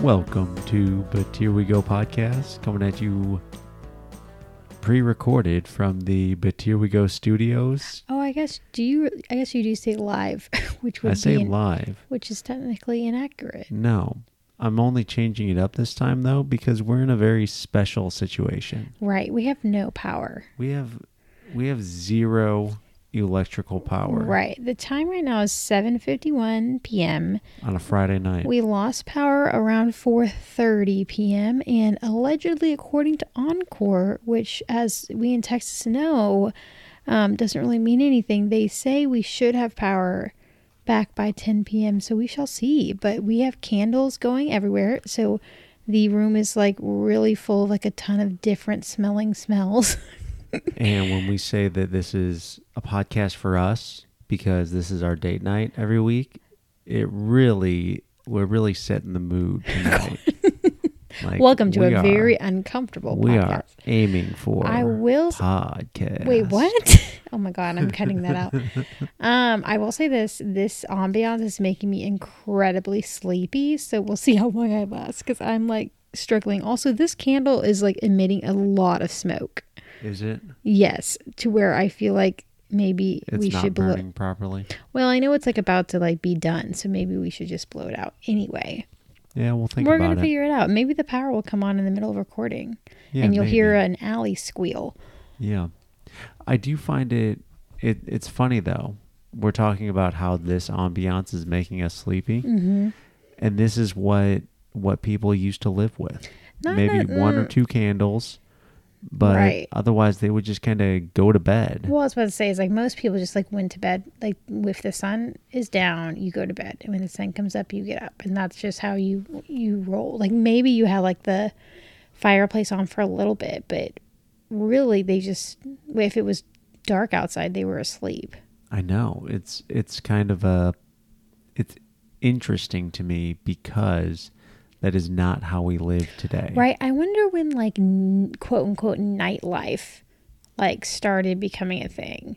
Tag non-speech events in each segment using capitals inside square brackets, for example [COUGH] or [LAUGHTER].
Welcome to But Here We Go podcast, coming at you pre recorded from the But Here We Go studios. Oh, I guess do you? I guess you do say live, [LAUGHS] which would I say live. which is technically inaccurate. No, I'm only changing it up this time though because we're in a very special situation. Right. We have no power. We have we have zero electrical power Right. The time right now is 7:51 p.m. on a Friday night. We lost power around 4:30 p.m. and allegedly, according to Oncor, which, as we in Texas know, um, doesn't really mean anything. They say we should have power back by 10 p.m. So we shall see. But we have candles going everywhere. So the room is like really full of like a ton of different smelling smells. [LAUGHS] and when we say that this is a podcast for us because this is our date night every week, it really we're really setting the mood tonight. [LAUGHS] Like, Welcome to we a are- very uncomfortable we podcast. are aiming for I will podcast. Wait, what? [LAUGHS] oh my god, I'm cutting that out. [LAUGHS] Um, I will say this: this ambiance is making me incredibly sleepy. So we'll see how long I last because I'm like struggling. Also, this candle is like emitting a lot of smoke. Is it? Yes, to where I feel like maybe It's we should blow. burning properly. Well, I know it's like about to like be done, so maybe we should just blow it out anyway. Yeah, we'll think We're about gonna it. figure it out. Maybe the power will come on in the middle of recording, yeah, and you'll hear an Allie squeal. Yeah, I do find it. It it's funny though. We're talking about how this ambiance is making us sleepy, Mm-hmm. and this is what what people used to live with. Not Maybe that- one or mm. two candles, but Right. otherwise they would just kind of go to bed. Well, I was about to say is like most people just like went to bed. Like if the sun is down, you go to bed, and when the sun comes up, you get up, and that's just how you you roll. Like maybe you have like the fireplace on for a little bit, but really they just if it was dark outside, they were asleep. I know it's it's kind of a it's interesting to me because that is not how we live today. Right. I wonder when like n- quote unquote nightlife like started becoming a thing.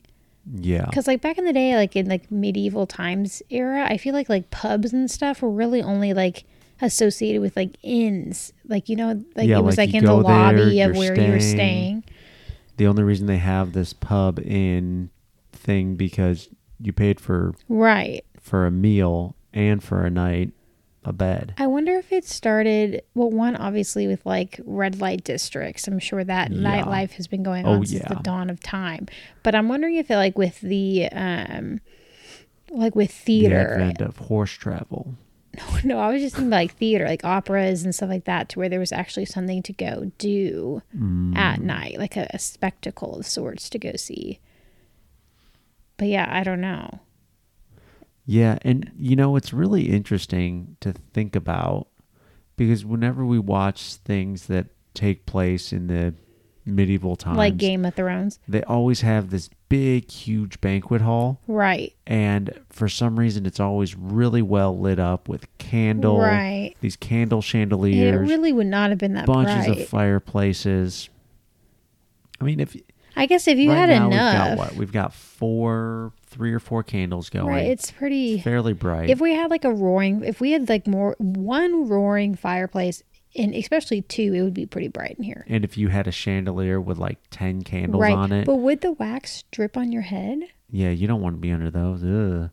Yeah. Because like back in the day, like in like medieval times era, I feel like like pubs and stuff were really only like associated with like inns. Like you know, like Yeah, it was like like, in the there, lobby of where you were staying. staying. The only reason they have this pub in thing because you paid for Right. for a meal and for a night a bed. I wonder if it started. Well, one obviously with like red light districts. I'm sure that Yeah. nightlife has been going Oh, on since the dawn of time. But I'm wondering if it like with the um, like with The theater. advent of horse travel. [LAUGHS] No, no, I was just thinking like theater, like operas and stuff like that, to where there was actually something to go do Mm. at night, like a, a spectacle of sorts to go see. But yeah, I don't know. Yeah, and you know it's really interesting to think about because whenever we watch things that take place in the medieval times, Like Game of Thrones. they always have this big, huge banquet hall, Right. and for some reason, it's always really well lit up with candle, Right. these candle chandeliers. It really would not have been that bunches bright. of fireplaces. I mean, if I guess if you right had now enough. we've got what we've got four, three or four candles going. Right. It's pretty. fairly bright. If we had like a roaring, if we had like more, one roaring fireplace, and especially two, it would be pretty bright in here. and if you had a chandelier with like 10 candles right. on it, But would the wax drip on your head? yeah, you don't want to be under those. Ugh.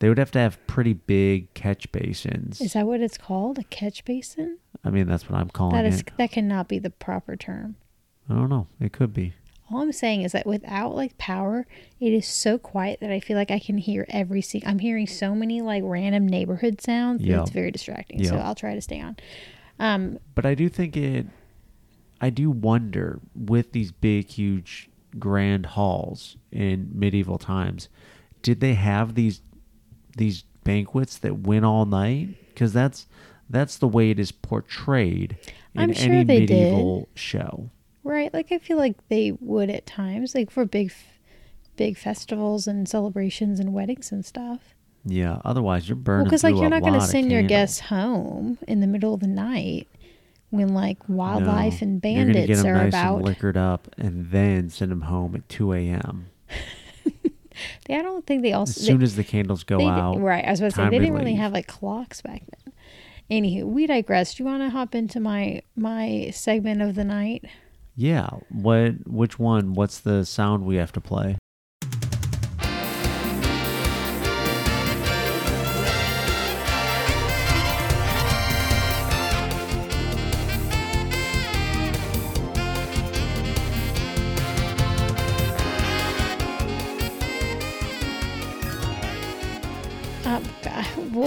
They would have to have pretty big catch basins. Is that what it's called? A catch basin? I mean, that's what I'm calling That is it. that cannot be the proper term. I don't know. It could be. All I'm saying is that without like power, it is so quiet that I feel like I can hear every single. I'm hearing so many like random neighborhood sounds. Yeah. It's very distracting. Yeah. So I'll try to stay on. Um, But I do think it. I do wonder with these big, huge, grand halls in medieval times, did they have these these banquets that went all night? Because that's that's the way it is portrayed in I'm sure any they did. medieval show. Right. Like I feel like they would at times, like for big, big festivals and celebrations and weddings and stuff. Yeah. Otherwise, you're burning. Well, because like you're not going to send your guests home in the middle of the night when like wildlife No. and You're gonna get bandits are nice about. and liquored up, and then send them home at 2 a.m. [LAUGHS] They, I don't think they also As soon as the candles go they, out. Right. I was about to say they didn't really have like clocks back then. Anywho, we digress. Do you want to hop into my my segment of the night? Yeah. What? Which one? What's the sound we have to play?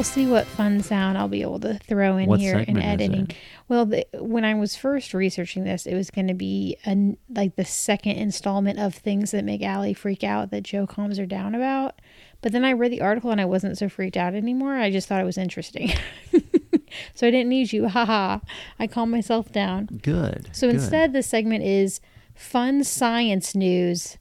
We'll see what fun sound I'll be able to throw in What here in editing. Well, the, when I was first researching this, it was going to be a, like the second installment of things that make Allie freak out that Joe calms her down about. But then I read the article and I wasn't so freaked out anymore. I just thought it was interesting. [LAUGHS] so I didn't need you. [LAUGHS] Haha. I calmed myself down. Good. So good. instead, this segment is fun science news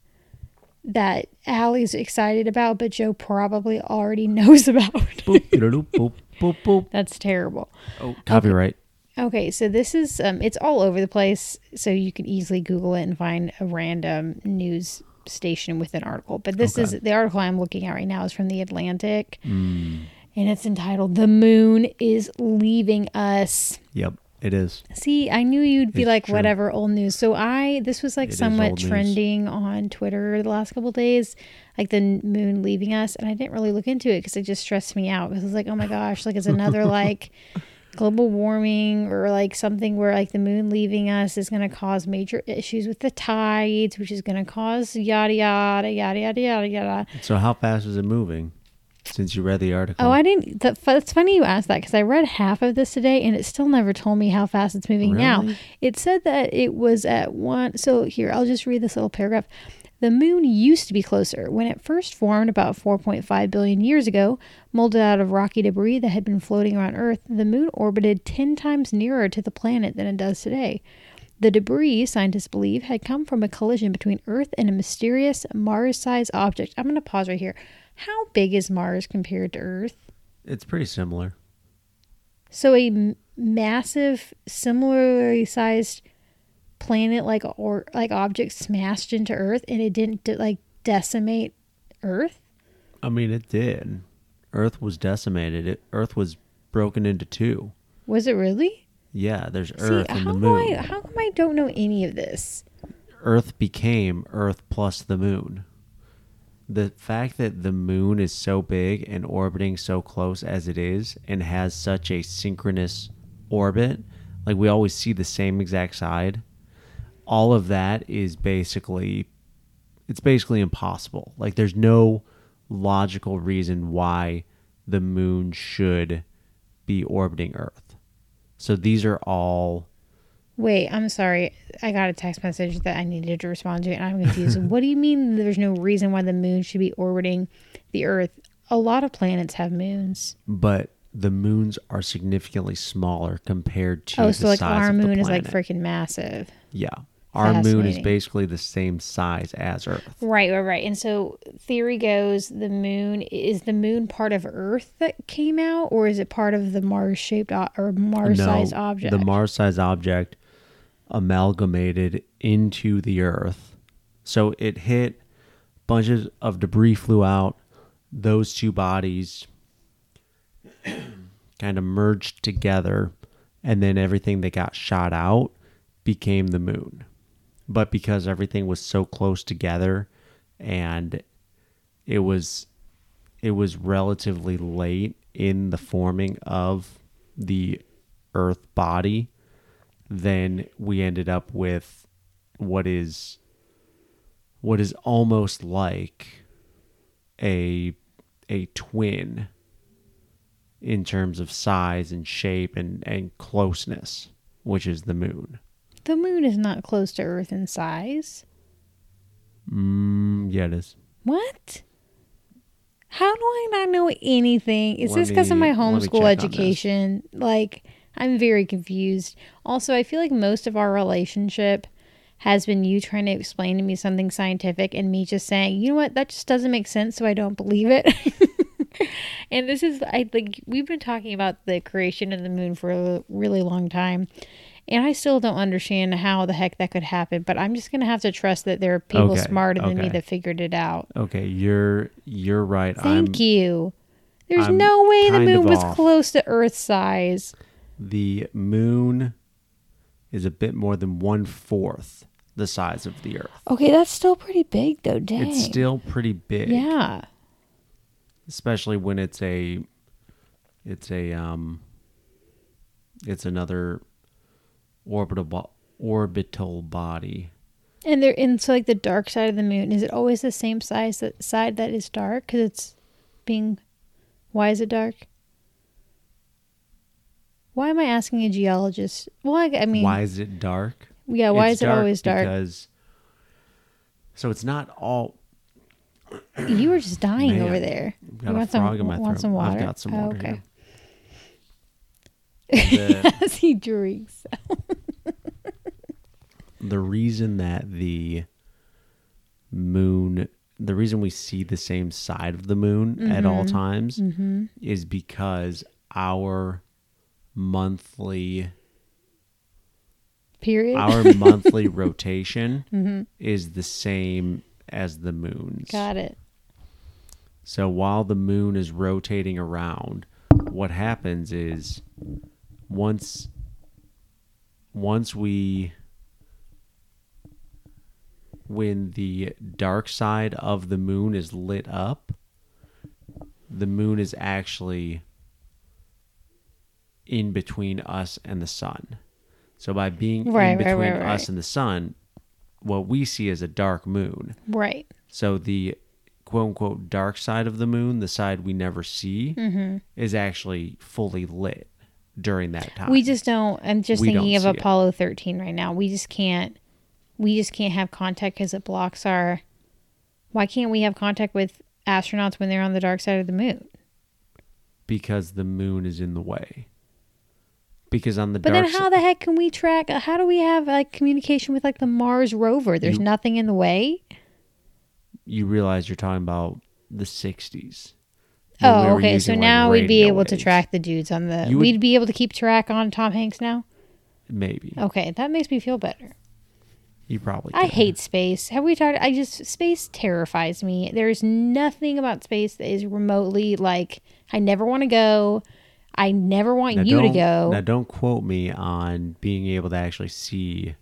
that Allie's excited about, but Joe probably already [LAUGHS] knows about. boop, boop, boop. That's terrible. Oh, copyright. Okay, so this is um, it's all over the place, so you can easily Google it and find a random news station with an article. But this is the article I'm looking at right now is from the Atlantic, Mm, and it's entitled "The Moon is Leaving Us." yep, it is. See, I knew you'd be It's like true. whatever old news. So I this was like It somewhat old news. trending on Twitter the last couple days, like the moon leaving us, and I didn't really look into it because it just stressed me out because I was like, oh my gosh, like it's another [LAUGHS] like global warming or like something where like the moon leaving us is going to cause major issues with the tides, which is going to cause yada yada yada yada yada yada. So how fast is it moving? Since you read the article. Oh, I didn't. That, it's funny you asked that because I read half of this today and it still never told me how fast it's moving now. It said that it was at one. So here, I'll just read this little paragraph. The moon used to be closer. When it first formed about 4.5 billion years ago, molded out of rocky debris that had been floating around Earth, the moon orbited 10 times nearer to the planet than it does today. The debris, scientists believe, had come from a collision between Earth and a mysterious Mars sized object. I'm going to pause right here. How big is Mars compared to Earth? It's pretty similar. So a m- massive, similarly sized planet like or like object smashed into Earth, and it didn't de- like decimate Earth. I mean, it did. Earth was decimated. It, Earth was broken into two. Was it really? Yeah, there's Earth See, and the moon. I how come I don't know any of this? Earth became Earth plus the moon. The fact that the moon is so big and orbiting so close as it is and has such a synchronous orbit, like we always see the same exact side, all of that is basically it's basically impossible. Like there's no logical reason why the moon should be orbiting Earth. So these are all Wait, I'm sorry. I got a text message that I needed to respond to, and I'm confused. [LAUGHS] what do you mean there's no reason why the moon should be orbiting the Earth? A lot of planets have moons. but the moons are significantly smaller compared to oh, the so like our moon is like freaking massive. yeah our moon is basically the same size as earth Right, right, right. And so theory goes the moon is the moon part of Earth that came out, or is it part of the Mars shaped o- or Mars sized object? the mars sized object amalgamated into the earth. So it hit bunches of debris flew out. Those two bodies [CLEARS THROAT] kind of merged together and then everything that got shot out became the moon. But because everything was so close together and it was it was relatively late in the forming of the earth body then we ended up with what is what is almost like a a twin in terms of size and shape and, and closeness, which is the moon. the moon is not close to Earth in size. Mm, yeah, it is. What? How do I not know anything? Is Let this because of my homeschool check on this. education? Like, I'm very confused. Also, I feel like most of our relationship has been you trying to explain to me something scientific and me just saying, you know what, that just doesn't make sense, so I don't believe it. [LAUGHS] and this is, I think, we've been talking about the creation of the moon for a really long time. And I still don't understand how the heck that could happen, but I'm just going to have to trust that there are people Okay, smarter than me that figured it out. Okay, you're you're right. Thank I'm, you. There's I'm no way the moon was off. close to Earth size. The moon is a bit more than one fourth the size of the Earth. Okay, that's still pretty big though. Dang. It's still pretty big. Yeah. especially when it's a it's a um it's another orbital bo- orbital body And they're in so like the dark side of the moon. Is it always the same size that side that is dark? Because it's being. Why is it dark? Why am I asking a geologist? Well, I, mean, why is it dark yeah, why It's is it always dark? because so it's not all [CLEARS THROAT] you were just dying Man, over there. got you a want frog some, in my want throat some water? i've got some Oh, water okay. [LAUGHS] the, As he drinks. [LAUGHS] the reason that the moon the reason we see the same side of the moon at all Mm-hmm. times is because our monthly Period. our monthly [LAUGHS] rotation mm-hmm. is the same as the moon's. Got it. So while the moon is rotating around, what happens is once once we when the dark side of the moon is lit up, the moon is actually in between us and the sun. So by being Right, in between right, us right. and the sun, what we see is a dark moon. Right. So the quote unquote dark side of the moon, the side we never see, Mm-hmm. is actually fully lit during that time. We just don't. I'm just We thinking of see it. Apollo 13 right now. We just can't. We just can't have contact because it blocks our. Why can't we have contact with astronauts when they're on the dark side of the moon? because the moon is in the way. Because on the But then, how the heck can we track? Uh, how do we have like communication with like the Mars rover? There's You- nothing in the way. you realize you're talking about the 60s. when we Oh, okay. So like, now we'd be able to track the dudes on the. Would- we'd be able to keep track on Tom Hanks now. Maybe. Okay, that makes me feel better. You probably I hate space. Have we talked? I just space terrifies me. There's nothing about space that is remotely like I never want to go. I never want Now you to go. Now, don't quote me on being able to actually see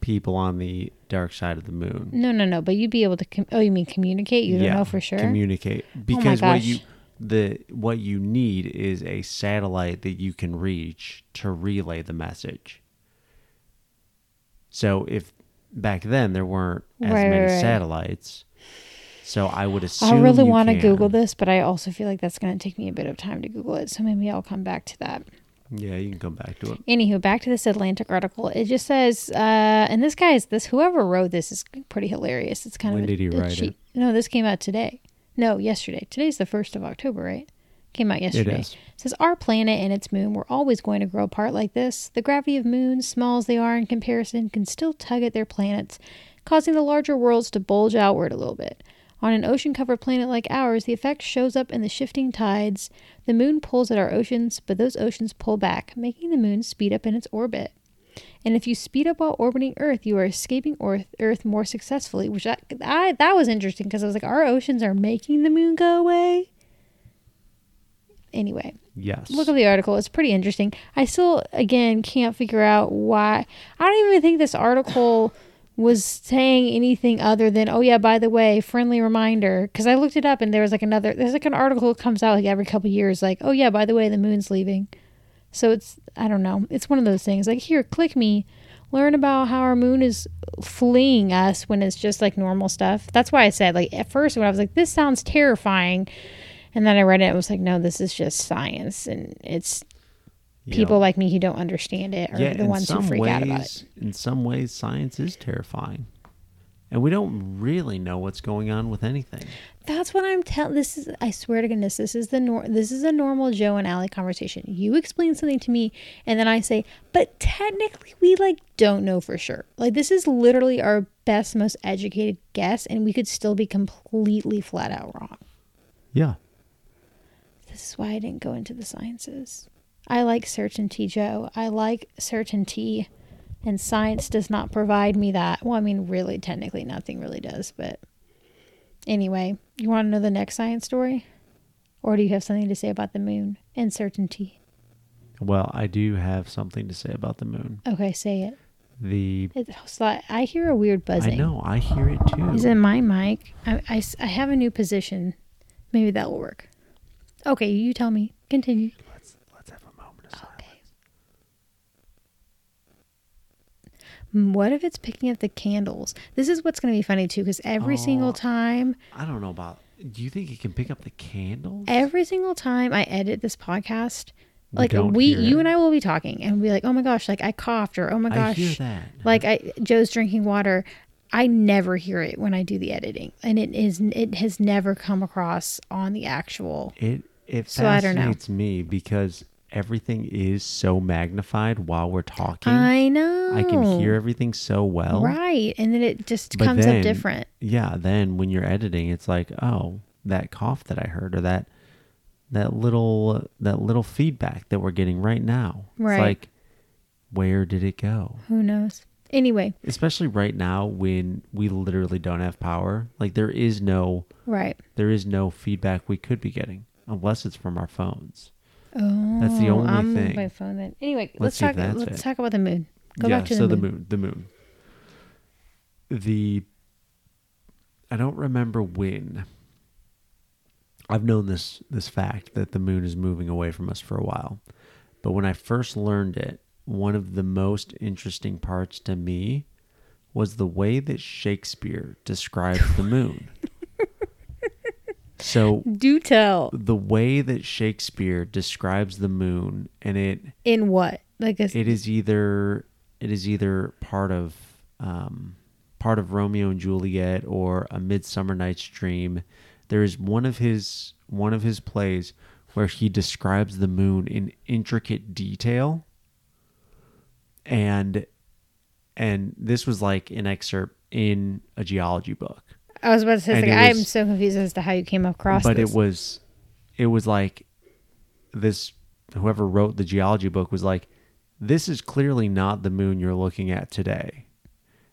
people on the dark side of the moon. no, no, no. But you'd be able to. Com- oh, you mean communicate? You don't know for sure. Oh Communicate because what gosh. you the what you need is a satellite that you can reach to relay the message. So if back then there weren't as Right, many right. satellites, so I would assume I really want to. Google this, but I also feel like that's going to take me a bit of time to Google it. So maybe I'll come back to that. Yeah, you can come back to it. Anywho, back to this Atlantic article. It just says, uh, and this guy is this whoever wrote this is pretty hilarious. It's kind When of a- did he a write it? No, this came out today. No, yesterday. Today's the first of October, right? Came out yesterday. is. It says our planet and its moon were always going to grow apart like this. The gravity of moons, small as they are in comparison, can still tug at their planets, causing the larger worlds to bulge outward a little bit. On an ocean covered planet like ours, the effect shows up in the shifting tides. The moon pulls at our oceans, but those oceans pull back, making the moon speed up in its orbit. And if you speed up while orbiting Earth, you are escaping Earth, Earth more successfully. Which I, I that was interesting because I was like, our oceans are making the moon go away. Anyway, Yes. look at the article. It's pretty interesting. I still, again, can't figure out why. I don't even think this article was saying anything other than, oh, yeah, by the way, friendly reminder. Because I looked it up and there was like another, there's like an article that comes out like every couple years, like, oh, yeah, by the way, the moon's leaving. So it's, I don't know. It's one of those things. Like, here, click me. Learn about how our moon is fleeing us when it's just like normal stuff. That's why I said, like, at first when I was like, this sounds terrifying. And then I read it, it was like, no, this is just science. And it's People like me who don't understand it are yeah, the ones who freak ways, out about it. In some ways, science is terrifying, and we don't really know what's going on with anything. That's what I'm telling. This is, I swear to goodness, this is the nor- This is a normal Joe and Allie conversation. You explain something to me, and then I say, but technically, we like don't know for sure. Like this is literally our best, most educated guess, and we could still be completely flat out wrong. Yeah. This is why I didn't go into the sciences. I like certainty, Joe. I like certainty, and science does not provide me that. Well, I mean, really, technically, nothing really does. But anyway, you want to know the next science story? Or do you have something to say about the moon and certainty? Well, I do have something to say about the moon. Okay, say it. The It's like I hear a weird buzzing. I know I hear it too. Is it my mic? I I have a new position. Maybe that will work. Okay, you tell me. Continue. Let's let's have a moment of silence. Okay. Mm, Hmm, what if it's picking up the candles? This is what's going to be funny too, because every Oh. single time, I don't know about. Do you think it can pick up the candles? every single time I edit this podcast, like we, you it. and I will be talking, and be like, "Oh my gosh!" Like I coughed, or "Oh my I gosh!" hear that. Like I, Joe's drinking water. I never hear it when I do the editing, and it is it has never come across on the actual. It it So I don't know. fascinates me because everything is so magnified while we're talking. I know. I can hear everything so well. Right, and then it just But comes then- up different. Yeah, then when you're editing, it's like, oh, that cough that I heard, or that that little that little feedback that we're getting right now. Right. It's like, where did it go? Who knows? Anyway, Especially right now when we literally don't have power. Like there is no right. there is no feedback we could be getting unless it's from our phones. Oh, That's the oh, only I'm thing. my phone then. Anyway, Let's let's, talk. Let's it. talk about the moon. Go yeah, back to so the the moon. moon. The moon. The I don't remember when. I've known this this fact that the moon is moving away from us for a while. But when I first learned it, one of the most interesting parts to me was the way that Shakespeare describes the moon. [LAUGHS] so Do tell. the way that Shakespeare describes the moon and it In what? Like a, it is either it is either part of um, part of Romeo and Juliet or a Midsummer Night's Dream. There is one of his one of his plays where he describes the moon in intricate detail, and and this was like an excerpt in a geology book I was about to say, like, I am so confused as to how you came across but this. it was it was like this whoever wrote the geology book was like this is clearly not the moon you're looking at today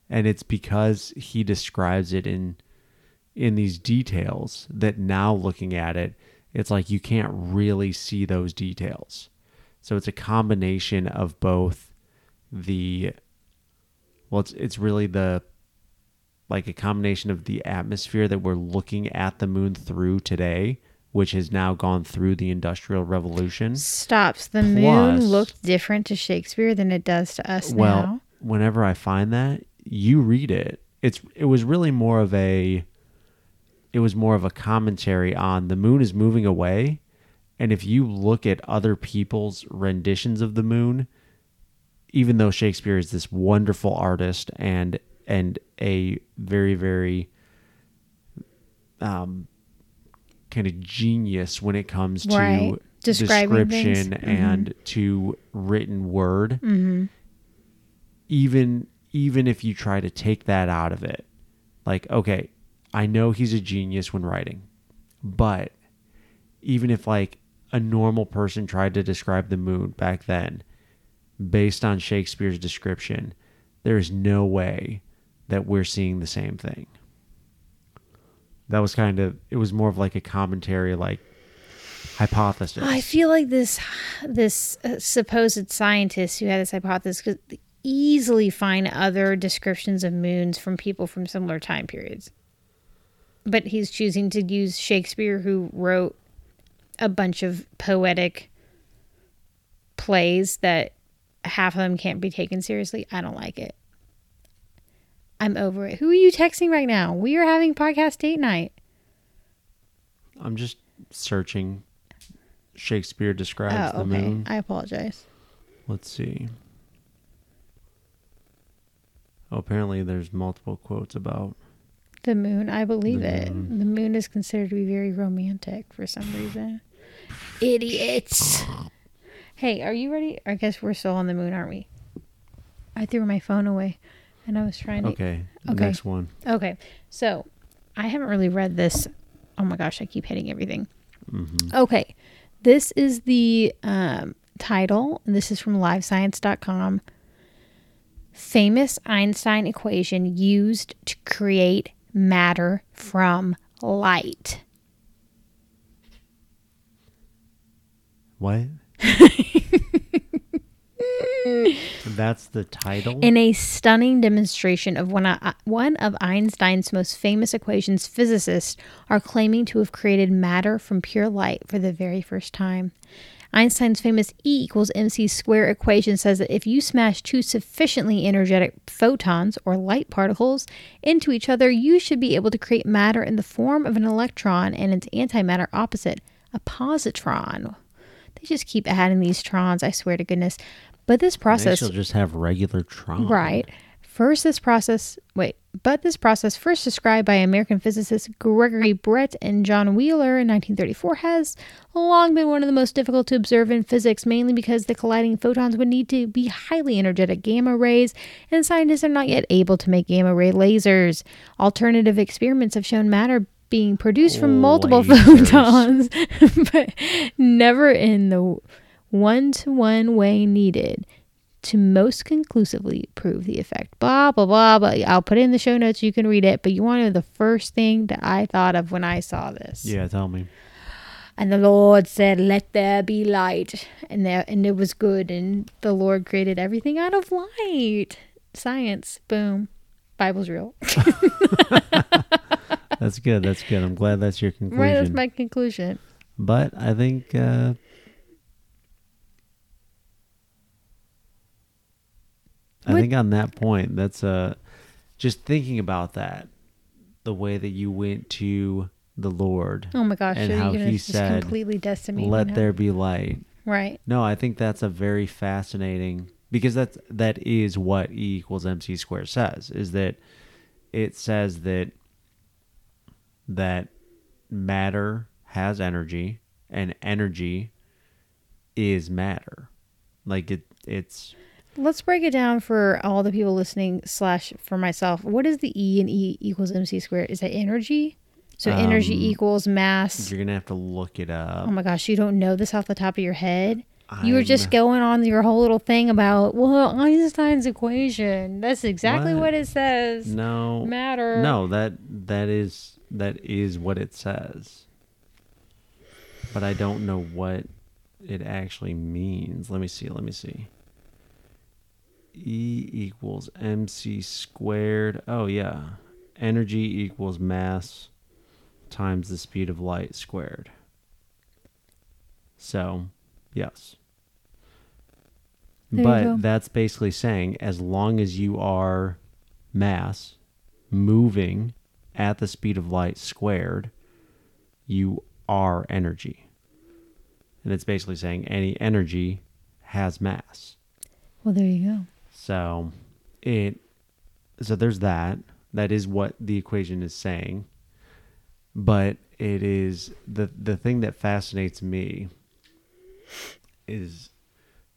and it's because he describes it in in these details that now looking at it it's like you can't really see those details so it's a combination of both the well it's it's really the like a combination of the atmosphere that we're looking at the moon through today, which has now gone through the industrial revolution. Stops. The Plus- moon looked different to Shakespeare than it does to us now. Well, now. whenever I find that, you read it. It's it was really more of a it was more of a commentary on the moon is moving away and if you look at other people's renditions of the moon, even though Shakespeare is this wonderful artist and and a very very um kind of genius when it comes to Right. Description and to written word Mm-hmm. even even if you try to take that out of it like okay i know he's a genius when writing but even if like a normal person tried to describe the moon back then based on shakespeare's description there is no way that we're seeing the same thing that was kind of it was more of like a commentary like hypothesis I feel like this this uh, supposed scientist who had this hypothesis could easily find other descriptions of moons from people from similar time periods. But he's choosing to use Shakespeare who wrote a bunch of poetic plays that half of them can't be taken seriously. I don't like it. I'm over it. Who are you texting right now? We are having podcast date night. i'm just searching shakespeare describes Oh, the moon I apologize. Let's see. Oh, apparently there's multiple quotes about. The moon, I believe The it. moon. The moon is considered to be very romantic for some reason. Idiots. Hey, are you ready? I guess we're still on the moon, aren't we? I threw my phone away and I was trying to. Okay, Okay. next one. Okay. So I haven't really read this. Oh my gosh, I keep hitting everything. hmm Okay. This is the um, title. and This is from livescience.com. Famous Einstein equation used to create matter from light. [LAUGHS] [LAUGHS] That's the title. In a stunning demonstration of one, of one of Einstein's most famous equations, physicists are claiming to have created matter from pure light for the very first time. Einstein's famous E equals mc square equation says that if you smash two sufficiently energetic photons or light particles into each other, you should be able to create matter in the form of an electron and its antimatter opposite, a positron. They just keep adding these trons, I swear to goodness. But this process. She'll just have regular Tron. Right. First, this process, wait, but this process, first described by American physicists Gregory Breit and John Wheeler in 1934, has long been one of the most difficult to observe in physics, mainly because the colliding photons would need to be highly energetic gamma rays, and scientists are not yet able to make gamma ray lasers. Alternative experiments have shown matter being produced from oh, multiple [LAUGHS] photons, [LAUGHS] but never in the one to one way needed to most conclusively prove the effect. Blah, blah, blah, blah. I'll put it in the show notes. You can read it. But you want to know the first thing that I thought of when I saw this? Yeah, tell me. And the Lord said, Let there be light. And there and it was good. And the Lord created everything out of light. Science. Boom. Bible's real. [LAUGHS] that's good. That's good. I'm glad that's your conclusion. Right, that's my conclusion. But I think uh, I think on that point, that's uh, just thinking about that, the way that you went to the Lord. Oh my gosh! And so how He said, completely decimate. "Let there be light." Right. No, I think that's a very fascinating because that's that is what E equals mc squared says. Is that it says that that matter has energy and energy is matter. Like it, it's Let's break it down for all the people listening slash for myself. What is the E and E equals mc squared? Is that energy? So energy Um, equals mass. you're gonna have to look it up. Oh my gosh, you don't know this off the top of your head? You were just going on your whole little thing about well Einstein's equation. That's exactly What? what, it says. no Matter. No, that that is that is what it says. But I don't know what it actually means. Let me see. Let me see. E equals mc squared. Oh yeah. Energy equals mass times the speed of light squared. So, yes. There but that's basically saying as long as you are mass moving at the speed of light squared, you are energy. And it's basically saying any energy has mass. Well, there you go. So it so there's that. That is what the equation is saying. But it is the the thing that fascinates me is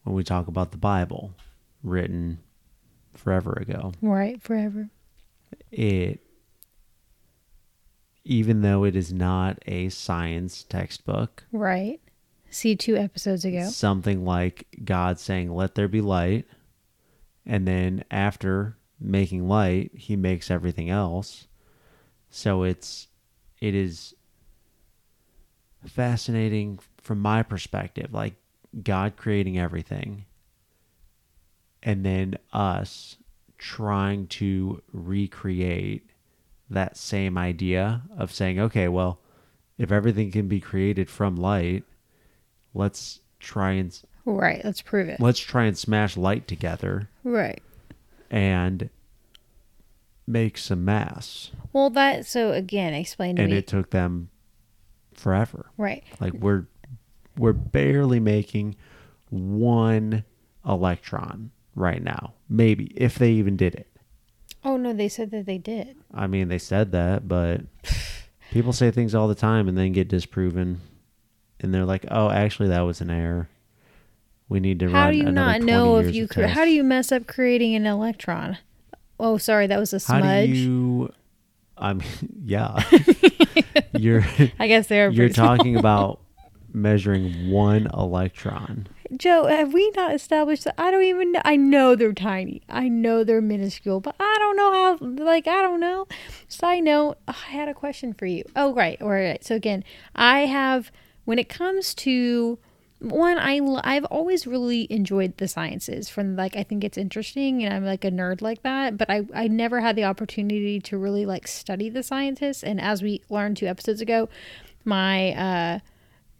when we talk about the Bible written forever ago. Right, forever. It even though it is not a science textbook, Right. See two episodes ago. something like God saying, Let there be light. And then after making light, he makes everything else. So it's, it is fascinating from my perspective. Like God creating everything. And then us trying to recreate that same idea of saying, okay, well, if everything can be created from light, let's try and Right. Let's prove it. let's try and smash light together Right. and make some mass. Well, that so again, explain to And me. it took them forever. right. Like we're we're barely making one electron right now. Maybe if they even did it. Oh no, they said that they did. I mean, they said that, but people say things all the time and then get disproven. And they're like, "Oh, actually that was an error. We need to How do you not know if you cre- how do you mess up creating an electron? Oh, sorry, that was a smudge. How do you I mean, [LAUGHS] yeah. [LAUGHS] you're I guess they're you're talking [LAUGHS] about measuring one electron. Joe, have we not established that? I don't even know. I know they're tiny. I know they're minuscule, but I don't know how, like, I don't know. Side note, I had a question for you. Oh, right. All right. So, again, I have, when it comes to one I I've always really enjoyed the sciences from like I think it's interesting and I'm like a nerd like that but I I never had the opportunity to really like study the scientists and as we learned two episodes ago my uh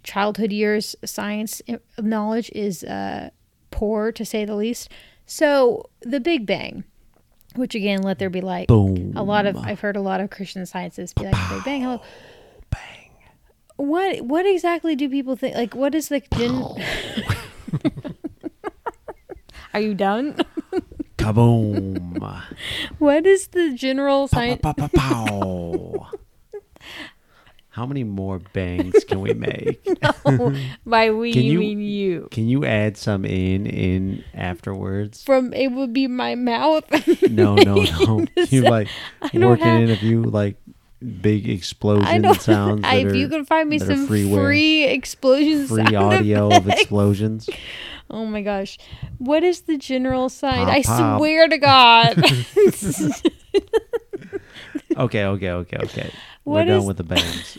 childhood years science knowledge is uh poor to say the least so the big bang which again let there be like Boom. a lot of I've heard a lot of Christian scientists be like Big Bang hello Bang. What what exactly do people think like what is the gen- oh. Are you done? Kaboom. What is the general Pow, science? How many more bangs can we make? [LAUGHS] no, By we Can you you- mean you. Can you add some in in afterwards? From it would be my mouth. No, no, [LAUGHS] no. You like working have- in a few like big explosion I don't. [LAUGHS] sounds. I, if are, you can find me some freeware. free explosions, free audio of explosions. [LAUGHS] Oh my gosh, what is the general? Pop, I pop. swear to God. [LAUGHS] Okay, okay, okay, okay. What We're done with the bangs.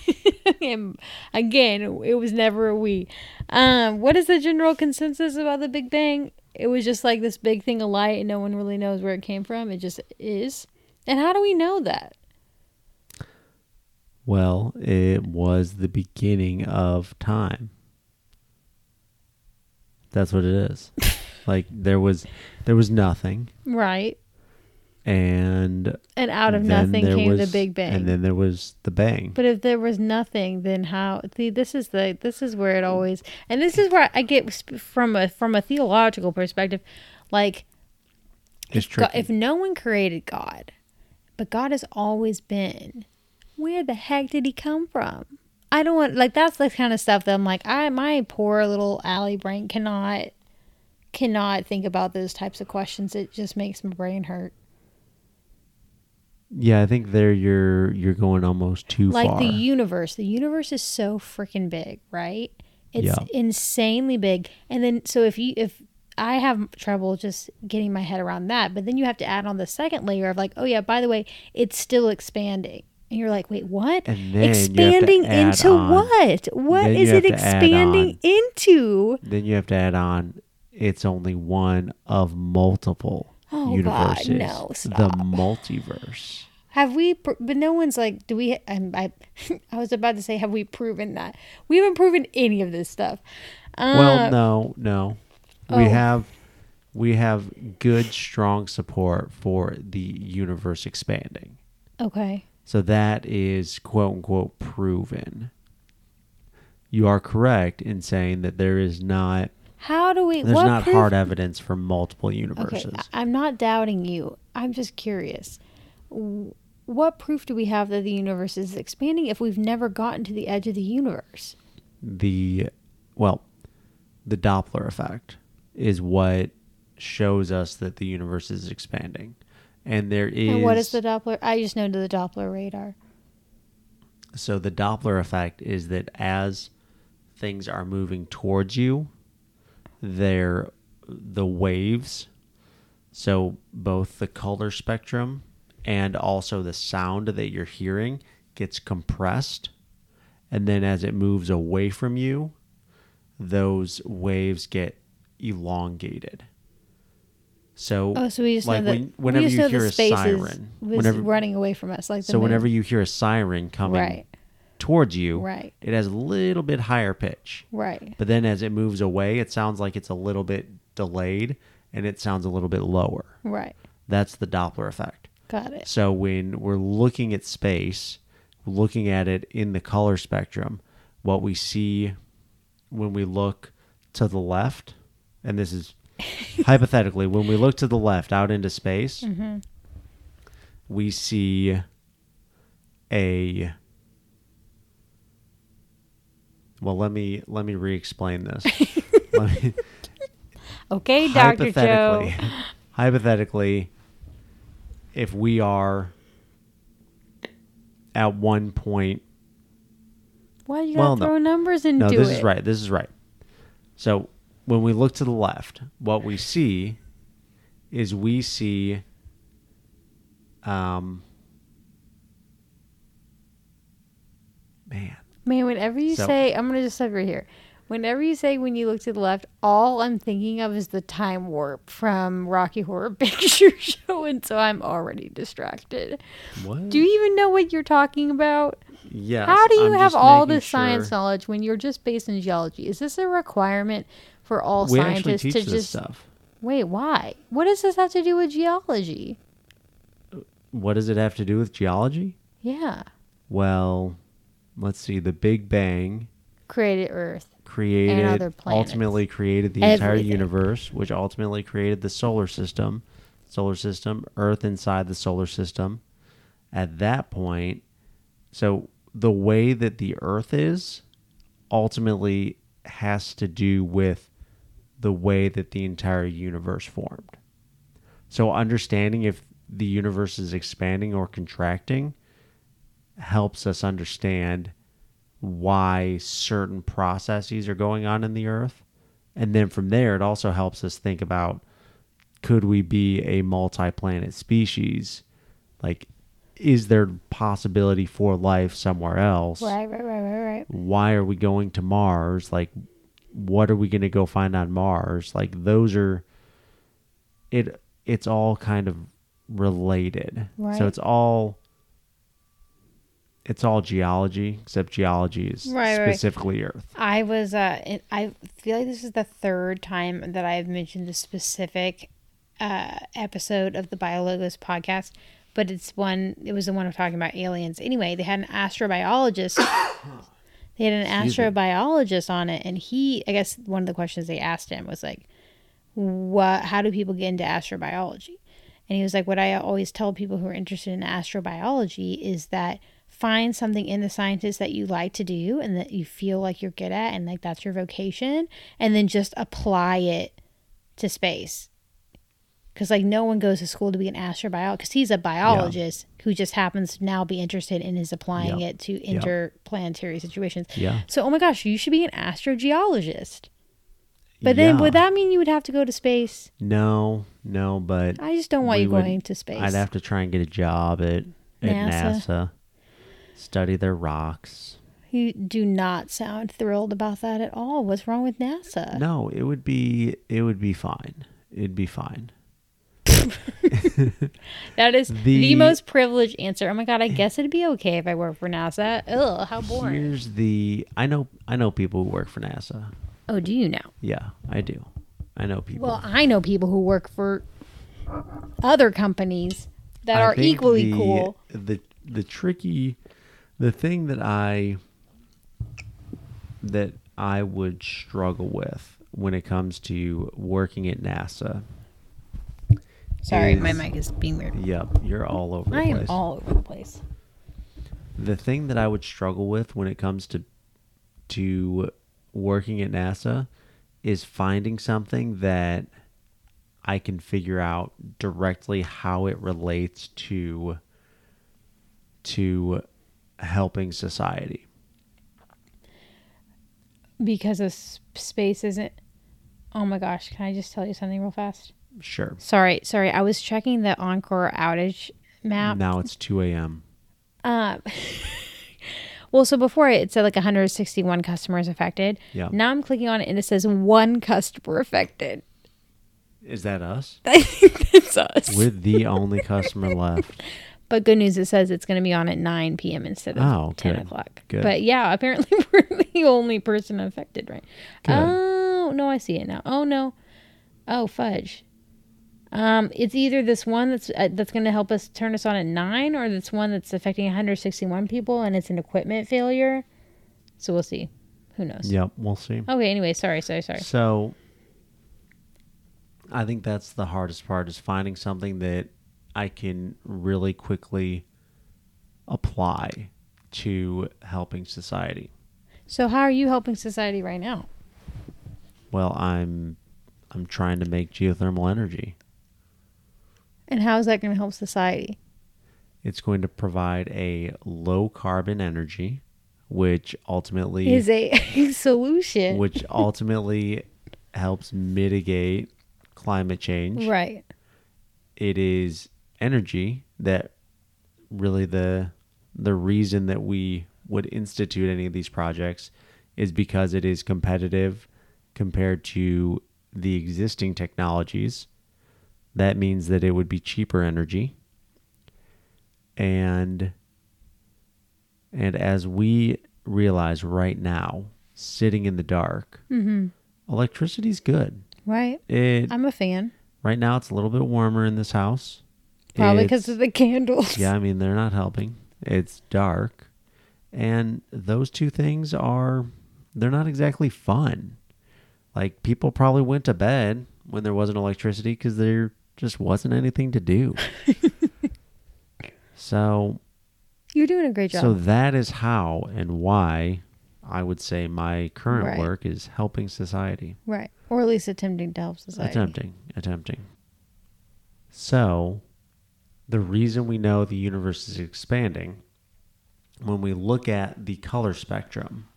And Again, it was never a we. Um, what is the general consensus about the Big Bang? It was just like this big thing of light, and no one really knows where it came from. It just is. And how do we know that? Well, it was the beginning of time. That's what it is. [LAUGHS] like there was there was nothing Right. and And out of nothing there came the Big Bang. And then there was the bang. But if there was nothing, then how? See, this is the this is where it always, and this is where I get from a from a theological perspective, like it's God, if no one created God, but God has always been, where the heck did He come from? I don't want like that's the kind of stuff that I'm like, I my poor little Allie brain cannot cannot think about those types of questions. It just makes my brain hurt. yeah, I think there you're you're going almost too far. like far. the universe the universe is so freaking big right it's Yeah. insanely big and then so if you if i have trouble just getting my head around that but then you have to add on the second layer of like oh yeah by the way it's still expanding and you're like wait what And then you have to expanding into on- what what is it have to add expanding into then you have to add on it's only one of multiple Oh, God, universes. no, the multiverse. Have we? But no one's like, do we? [LAUGHS] I'm, I, [LAUGHS] I was about to say, have we proven that? We haven't proven any of this stuff. Well, Uh, no, no. We oh. have we have good strong support for the universe expanding. Okay. So that is quote unquote proven. You are correct in saying that there is not How do we? there's not proof- hard evidence for multiple universes. I- I'm not doubting you. I'm just curious. What proof do we have that the universe is expanding if we've never gotten to the edge of the universe? the well, the Doppler effect is what shows us that the universe is expanding. And there is and what is the Doppler? I just know the Doppler radar. So the Doppler effect is that as things are moving towards you, they're the waves. So both the color spectrum and also the sound that you're hearing gets compressed. And then as it moves away from you, those waves get elongated. So, Oh, so we just like know that when, whenever you know hear the a siren, whenever running away from us, like the so moon. whenever you hear a siren coming right, towards you, right, it has a little bit higher pitch. right. But then as it moves away, it sounds like it's a little bit delayed and it sounds a little bit lower. Right. That's the Doppler effect. Got it. So when we're looking at space, looking at it in the color spectrum, what we see when we look to the left, and this is [LAUGHS] hypothetically, when we look to the left out into space, hmm we see a well let me let me re-explain this [LAUGHS] me, Okay, Doctor Joe. hypothetically if we are at one point Why you gotta no. throw numbers into no this it? is right this is right so when we look to the left what we see is we see um man Man, whenever you So- say, I'm gonna just stop right here. Whenever you say when you look to the left, all I'm thinking of is the time warp from Rocky Horror [LAUGHS] Picture Show, and so I'm already distracted. What? Do you even know what you're talking about? yes. How do you I'm have all this science knowledge when you're just based in geology? Is this a requirement for all We scientists to just stuff. wait? Why? What does this have to do with geology? What does it have to do with geology? Yeah, Well, let's see. The Big Bang created Earth. created other planets. ultimately created the entire universe, which ultimately created the solar system. Solar system, Earth inside the solar system. At that point, so the way that the Earth is ultimately has to do with the way that the entire universe formed. So understanding if the universe is expanding or contracting helps us understand why certain processes are going on in the earth. And then from there, it also helps us think about could we be a multi planet species? Like, is there possibility for life somewhere else? Right, right, right, right, right. Why are we going to Mars? Like, what are we going to go find on Mars? Like, those are it. It's all kind of related. Right. So it's all it's all geology, except geology is Right, right. specifically Earth. I was uh in, I feel like this is the third time that I've mentioned a specific uh episode of the Biologos podcast, but it's one it was the one I'm talking about aliens. Anyway, they had an astrobiologist [COUGHS] they had an Excuse me. astrobiologist on it and he I guess one of the questions they asked him was like what how do people get into astrobiology? And he was like what I always tell people who are interested in astrobiology is that find something in the scientist that you like to do and that you feel like you're good at and like that's your vocation and then just apply it to space because like no one goes to school to be an astrobiologist because he's a biologist who just happens to now be interested in is applying it to interplanetary situations Yeah. so oh my gosh you should be an astrogeologist but then Yeah. would that mean you would have to go to space No, no, but i just don't want you would- going to space I'd have to try and get a job at at NASA. NASA. Study their rocks. you do not sound thrilled about that at all what's wrong with nasa No, it would be it would be fine. It'd be fine. [LAUGHS] That is the, The- most privileged answer. Oh my god, I guess it'd be okay if I work for NASA. Ugh, how boring. Here's the I know I know people who work for NASA. Oh, do you now? Yeah, I do. I know people. Well, I know people who work for other companies that I are equally the- cool. The the tricky the thing that I that I would struggle with when it comes to working at NASA. Sorry, my mic is being weird. Yep, you're all over the I am place. all over the place. the thing that I would struggle with when it comes to to working at NASA is finding something that I can figure out directly how it relates to to helping society. Because of space isn't. Oh my gosh, can I just tell you something real fast? Sure. Sorry, sorry. I was checking the Oncor outage map. Now it's 2 a.m. Um, [LAUGHS] well, so before it said like 161 customers affected. Yeah. Now I'm clicking on it and it says one customer affected. Is that us? [LAUGHS] I think that's us. We're the [LAUGHS] only customer left. but good news, it says it's going to be on at 9 p.m. instead of Oh, 10 good. o'clock. Good. But yeah, apparently we're the only person affected, right? Good. Oh, no, I see it now. Oh, no. Oh, fudge. Um, it's either this one that's uh, that's going to help us turn us on at nine, or this one that's affecting 161 people, and it's an equipment failure. So we'll see. Who knows? Yep, we'll see. Okay. Anyway, sorry, sorry, sorry. So I think that's the hardest part is finding something that I can really quickly apply to helping society. So how are you helping society right now? Well, I'm I'm trying to make geothermal energy. And how is that going to help society? It's going to provide a low carbon energy which ultimately Is a [LAUGHS] solution. which ultimately helps mitigate climate change. Right. it is energy that really the the reason that we would institute any of these projects is because it is competitive compared to the existing technologies. That means that it would be cheaper energy. And and as we realize right now, sitting in the dark, Mm-hmm. electricity's good. Right. It I'm a fan. right now it's a little bit warmer in this house. Probably because of the candles. yeah, I mean they're not helping. It's dark, and those two things are they're not exactly fun. Like people probably went to bed when there wasn't electricity because there just wasn't anything to do. [LAUGHS] so You're doing a great job. so that is how and why I would say my current Right. work is helping society. right. Or at least attempting to help society. Attempting, attempting. So, the reason we know the universe is expanding, when we look at the color spectrum,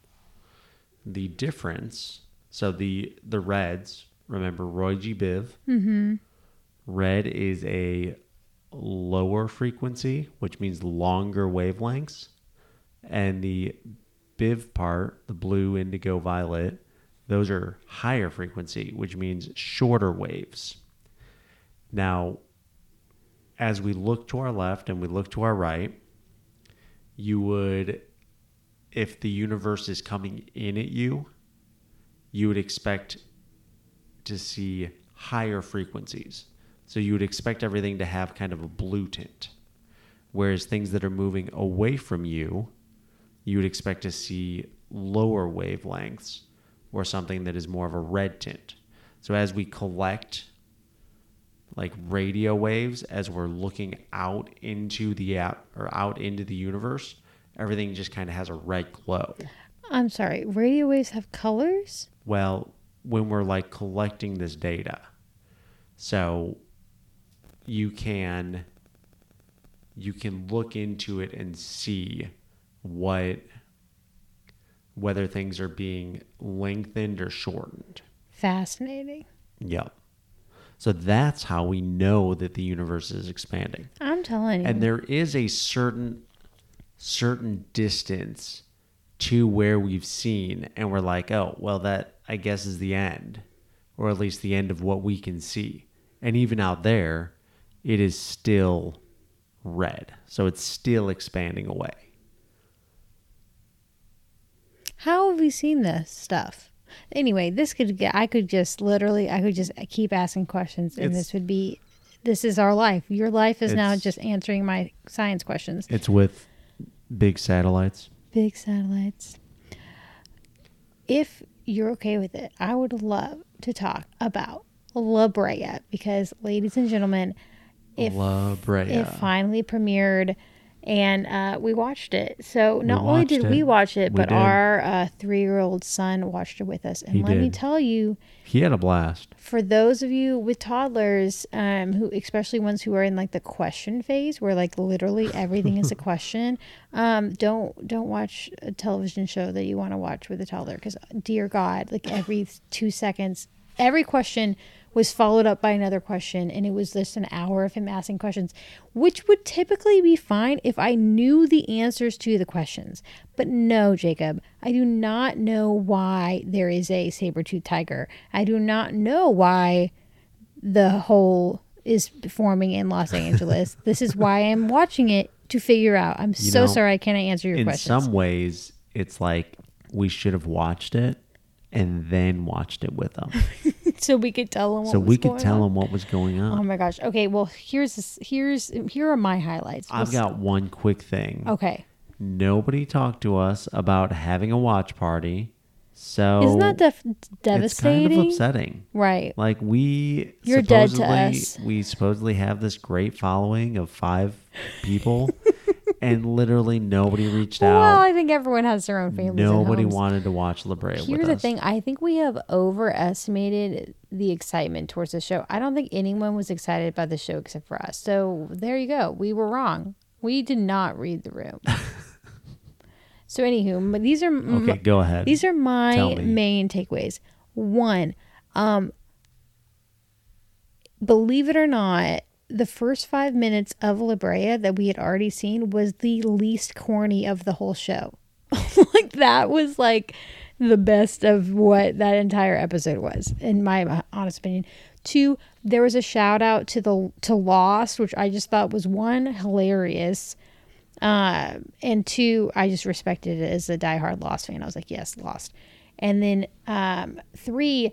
the difference. So the the reds. Remember Roy G. Biv. Mm-hmm. Red is a lower frequency, which means longer wavelengths, and the Biv part, the blue, indigo, violet, those are higher frequency, which means shorter waves. Now, as we look to our left and we look to our right, you would, if the universe is coming in at you, you would expect to see higher frequencies. So you would expect everything to have kind of a blue tint. Whereas things that are moving away from you, you would expect to see lower wavelengths or something that is more of a red tint. So as we collect like radio waves as we're looking out into the app or out into the universe, everything just kind of has a red glow. I'm sorry. Radio waves have colors? Well, when we're like collecting this data, so you can you can look into it and see what whether things are being lengthened or shortened. Fascinating. Yep. So that's how we know that the universe is expanding. I'm telling you. And there is a certain certain distance to where we've seen and we're like, "Oh, well that I guess is the end." Or at least the end of what we can see. And even out there, it is still red. So it's still expanding away. How have we seen this stuff? Anyway, this could get, I could just literally, I could just keep asking questions and It's- this would be, this is our life. Your life is now just answering my science questions. It's with big satellites. Big satellites. If you're okay with it, I would love to talk about La Brea because, ladies and gentlemen, it, La Brea. it finally premiered and uh, we watched it. So not only did we watch it, We but did. our uh, three-year-old son watched it with us. And He let me did. tell you, he had a blast. for those of you with toddlers, um, who especially ones who are in like the question phase, where like literally everything is a [LAUGHS] question, um, don't don't watch a television show that you want to watch with a toddler because dear God, like every two seconds, every question was followed up by another question, and it was just an hour of him asking questions, which would typically be fine if I knew the answers to the questions. But no, Jacob, I do not know why there is a saber tooth tiger. I do not know why the hole is forming in Los [LAUGHS] Angeles. this is why I'm watching it to figure out. I'm so know, sorry I cannot answer your question. In questions. some ways, it's like we should have watched it and then watched it with them. [LAUGHS] so we could tell them what so we could tell on. them what was going on. Oh my gosh. Okay, well here's this, here's here are my highlights. I've We'll s- got one quick thing. Okay. Nobody talked to us about having a watch party. So Isn't that def- it's kind of upsetting. Right. Like we You're dead to us. we supposedly have this great following of five people [LAUGHS] and literally nobody reached out. Well. I think everyone has their own families. Nobody wanted to watch La Brea Here's the us. thing. I think we have overestimated the excitement towards the show. I don't think anyone was excited about the show except for us. So there you go. We were wrong. We did not read the room. [LAUGHS] so anywho, but these are m- Okay, go ahead. these are my main takeaways. One, um, believe it or not, the first five minutes of La Brea that we had already seen was the least corny of the whole show. [LAUGHS] like that was like the best of what that entire episode was, in my honest opinion. Two, there was a shout out to the to Lost, which I just thought was one hilarious. Uh, and two, I just respected it as a diehard Lost fan. I was like, yes, Lost. And then um, three,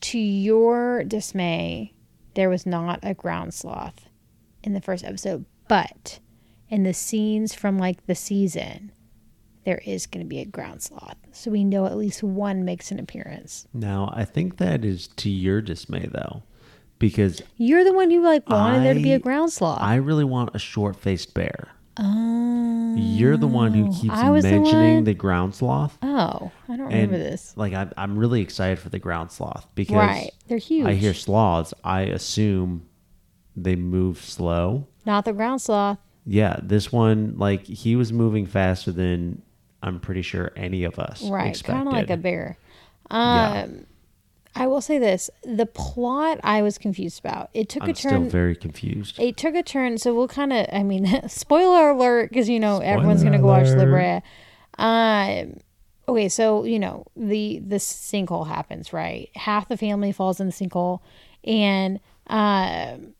to your dismay, there was not a ground sloth in the first episode, but in the scenes from like the season, there is going to be a ground sloth. So we know at least one makes an appearance. Now, I think that is to your dismay, though, because You're the one who like wanted there to be a ground sloth. I really want a short faced bear. Oh, You're the one who keeps I was the mentioning one- the ground sloth. Oh, I don't remember this. like I'm, I'm really excited for the ground sloth because Right, they're huge. I hear sloths. I assume they move slow. Not the ground sloth. Yeah, this one like he was moving faster than I'm pretty sure any of us Right, expected. kind of like a bear. Um, Yeah. I will say this: the plot I was confused about. It took a turn. I'm a still very confused. it took a turn, so we'll kind of. I mean, [LAUGHS] spoiler alert, because you know everyone's gonna go watch La alert. Brea. Um. Okay, so you know the the sinkhole happens, right? Half the family falls in the sinkhole, and um,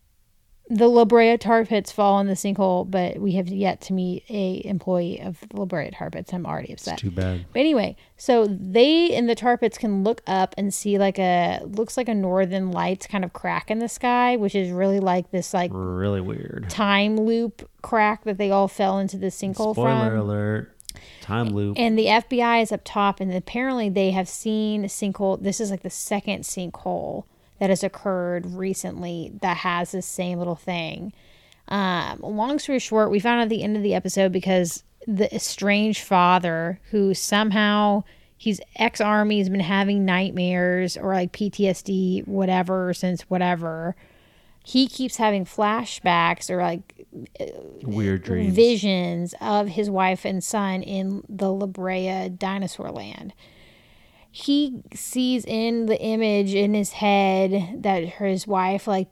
the La Brea tar pits fall in the sinkhole, but we have yet to meet a employee of the La Brea tar pits. I'm already upset. Too bad. But anyway, so they in the tar pits can look up and see like a looks like a northern lights kind of crack in the sky, which is really like this like Really weird. time loop crack that they all fell into the sinkhole Spoiler from. alert. Time loop. And the FBI is up top, and apparently they have seen sinkhole. This is like the second sinkhole that has occurred recently that has this same little thing. Um, long story short, we found out at the end of the episode because the estranged father, who somehow he's ex army, has been having nightmares or like PTSD, whatever, since whatever. He keeps having flashbacks or like Weird dreams. visions of his wife and son in the La Brea dinosaur land. He sees in the image in his head that his wife like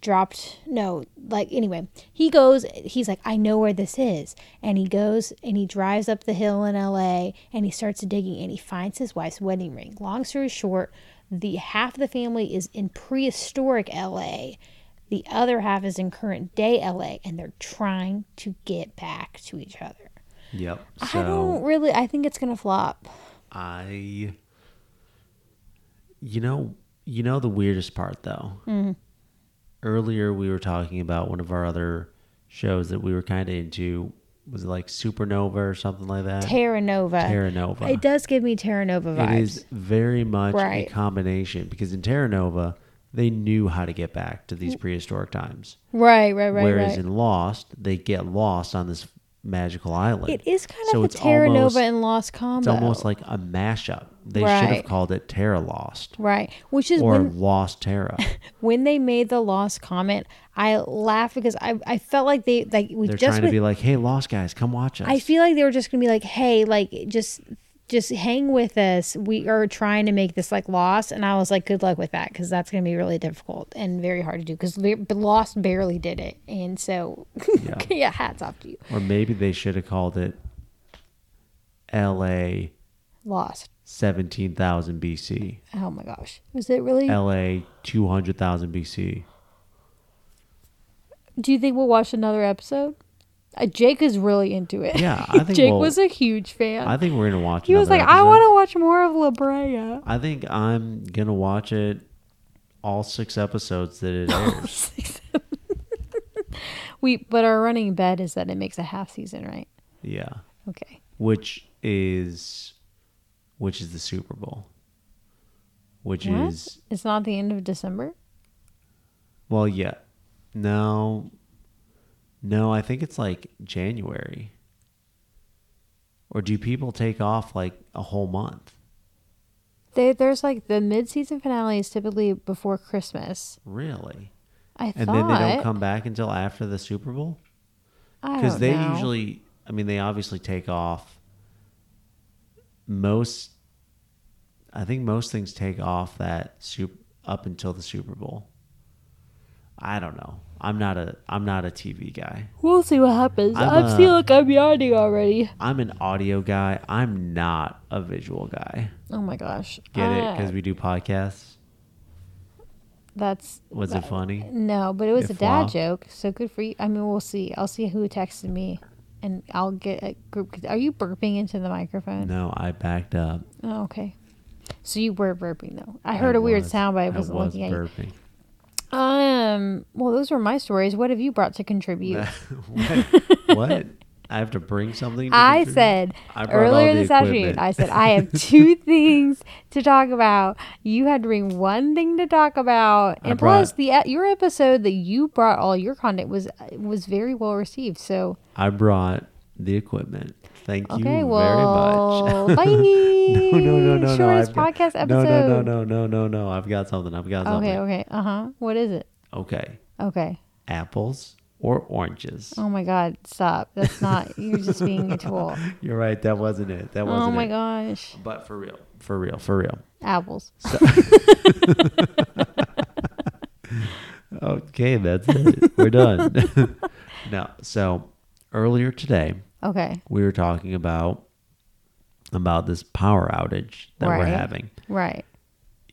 dropped no like anyway he goes he's like i know where this is. And he goes and he drives up the hill in la and he starts digging and he finds his wife's wedding ring. Long story short the half of the family is in prehistoric la the other half is in current day la and they're trying to get back to each other. Yep. i don't really i think it's gonna flop I you know you know the weirdest part though. Mm-hmm. Earlier we were talking about one of our other shows that we were kind of into was it like Supernova or something like that? terra nova Terra Nova. it does give me terra nova vibes It is very much Right. a combination because in Terra Nova they knew how to get back to these prehistoric times. right right right Whereas right in Lost, they get lost on this magical island. It is kind So of a Terra almost- Nova and Lost combo. It's almost like a mashup. They should have called it Terra Lost right, which is or when Lost Terra. [LAUGHS] when they made the Lost comment, I laughed because I I felt like they like we They're just trying to be like, "Hey, Lost guys, come watch us." I feel like they were just gonna be like, hey, like just just hang with us. We are trying to make this like Lost, and I was like, good luck with that because that's gonna be really difficult and very hard to do because Lost barely did it, and so Yeah. [LAUGHS] yeah, hats off to you, or maybe they should have called it L.A. Lost. seventeen thousand B.C. Oh my gosh, was it really? L.A. two hundred thousand B.C. Do you think we'll watch another episode? Uh, Jake is really into it. Yeah, I [LAUGHS] think Jake we'll- was a huge fan. I think we're gonna watch. It. He was like, I want to watch more of La Brea. I think I'm gonna watch it all six episodes that it [LAUGHS] airs. [LAUGHS] We, but our running bet is that it makes a half season, right? yeah, Okay. which is which is the Super Bowl, which What? is It's not the end of December. well, yeah, no, no, I think it's like January. Or do people take off like a whole month? They, there's like the mid-season finale is typically before Christmas. Really? I And thought. then they don't come back until after the Super Bowl? I because they know. usually i mean they obviously take off most i think most things take off that soup up until the super bowl i don't know I'm not a I'm not a TV guy. We'll see what happens. I'm I'm a- feeling like I'm yawning already. I'm an audio guy. I'm not a visual guy. Oh my gosh. Get it? Because we do podcasts. That's Was it funny? no, but it was It a dad flopped? joke. So good for you. I mean, we'll see. I'll see who texted me, and I'll get a group. Are you burping into the microphone? No, I backed up. Oh, okay. So you were burping though. I heard a weird sound, but I wasn't was looking at you. Um. Well, those were my stories. What have you brought to contribute? [LAUGHS] [LAUGHS] what? what? I have to bring something. To I contribute? said I earlier this afternoon. I said I have [LAUGHS] two things to talk about. You had to bring one thing to talk about, and plus the uh, your episode that you brought all your content was was very well received. So I brought the equipment. Thank you okay, very well, much. [LAUGHS] bye. no, no, no, no, no. Shortest I've got- podcast no. No, no, no, no, no, no. I've got something. I've got something. Okay, okay, uh huh. What is it? Okay. Okay. Apples or oranges? Oh my God! Stop. That's not. You're just being a [LAUGHS] tool. You're right. That wasn't it. That wasn't Oh my it. gosh! But for real, for real, for real. Apples. [LAUGHS] Okay, that's it. We're done. no. So earlier today, Okay. we were talking about about this power outage that we're having. Right.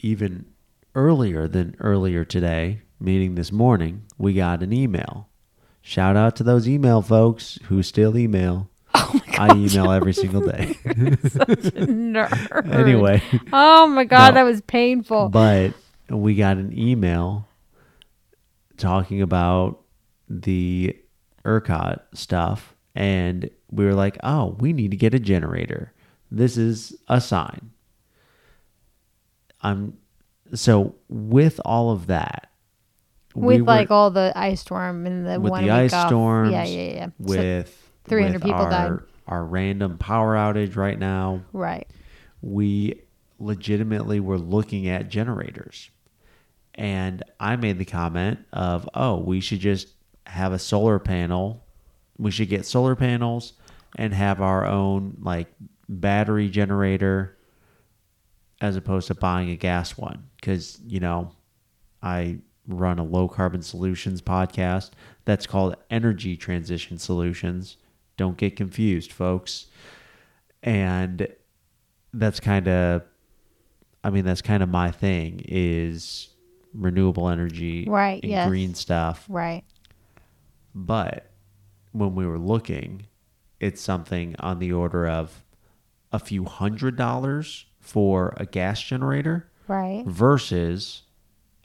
Even earlier than earlier today, meaning this morning, we got an email. Shout out to those email folks who still email. [LAUGHS] Oh I email every single day. [LAUGHS] Nerd. anyway, Oh my god, No. that was painful. but we got an email talking about the ERCOT stuff, and we were like, "Oh, we need to get a generator. This is a sign." I'm so with all of that, with we were- like all the ice storm and the with one the ice off. storms, Yeah, yeah, yeah. So- with 300 people our, died. Our random power outage right now. right. we legitimately were looking at generators. And I made the comment of, oh, we should just have a solar panel. We should get solar panels and have our own like battery generator as opposed to buying a gas one. Because, you know, I run a low carbon solutions podcast that's called Energy Transition Solutions. Don't get confused, folks. And that's kind of I mean that's kind of my thing is renewable energy Right, and yes. green stuff. Right. But when we were looking, it's something on the order of a few hundred dollars for a gas generator Right. versus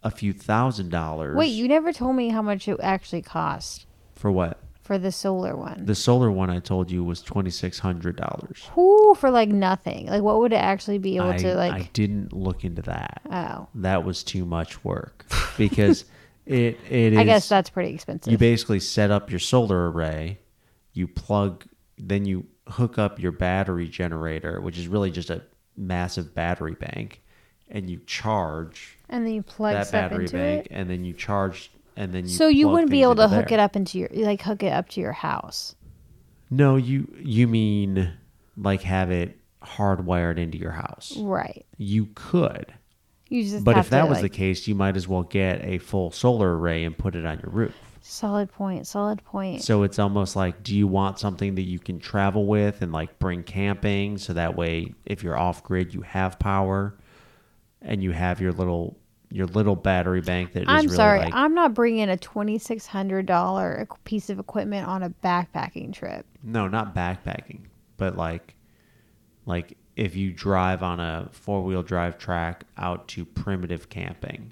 a few thousand dollars. Wait, you never told me how much it actually cost for what? for the solar one. The solar one I told you was twenty six hundred dollars. Whoo, for like nothing. Like, what would it actually be able I, to like? I didn't look into that. oh, that was too much work [LAUGHS] because it it is. I guess that's pretty expensive. you basically set up your solar array, you plug, then you hook up your battery generator, which is really just a massive battery bank, and you charge and then you plug that battery bank, it. and then you charge, and then you. So you wouldn't be able to hook there. it up into your like hook it up to your house. No, you you mean like have it hardwired into your house. Right. You could. You just But if that to, was the case, you might as well get a full solar array and put it on your roof. solid point, solid point. So it's almost like, do you want something that you can travel with and like bring camping so that way if you're off grid, you have power and you have your little your little battery bank that is I'm really sorry, like I'm not bringing a twenty six hundred dollar piece of equipment on a backpacking trip. no, not backpacking, but like like if you drive on a four wheel drive track out to primitive camping,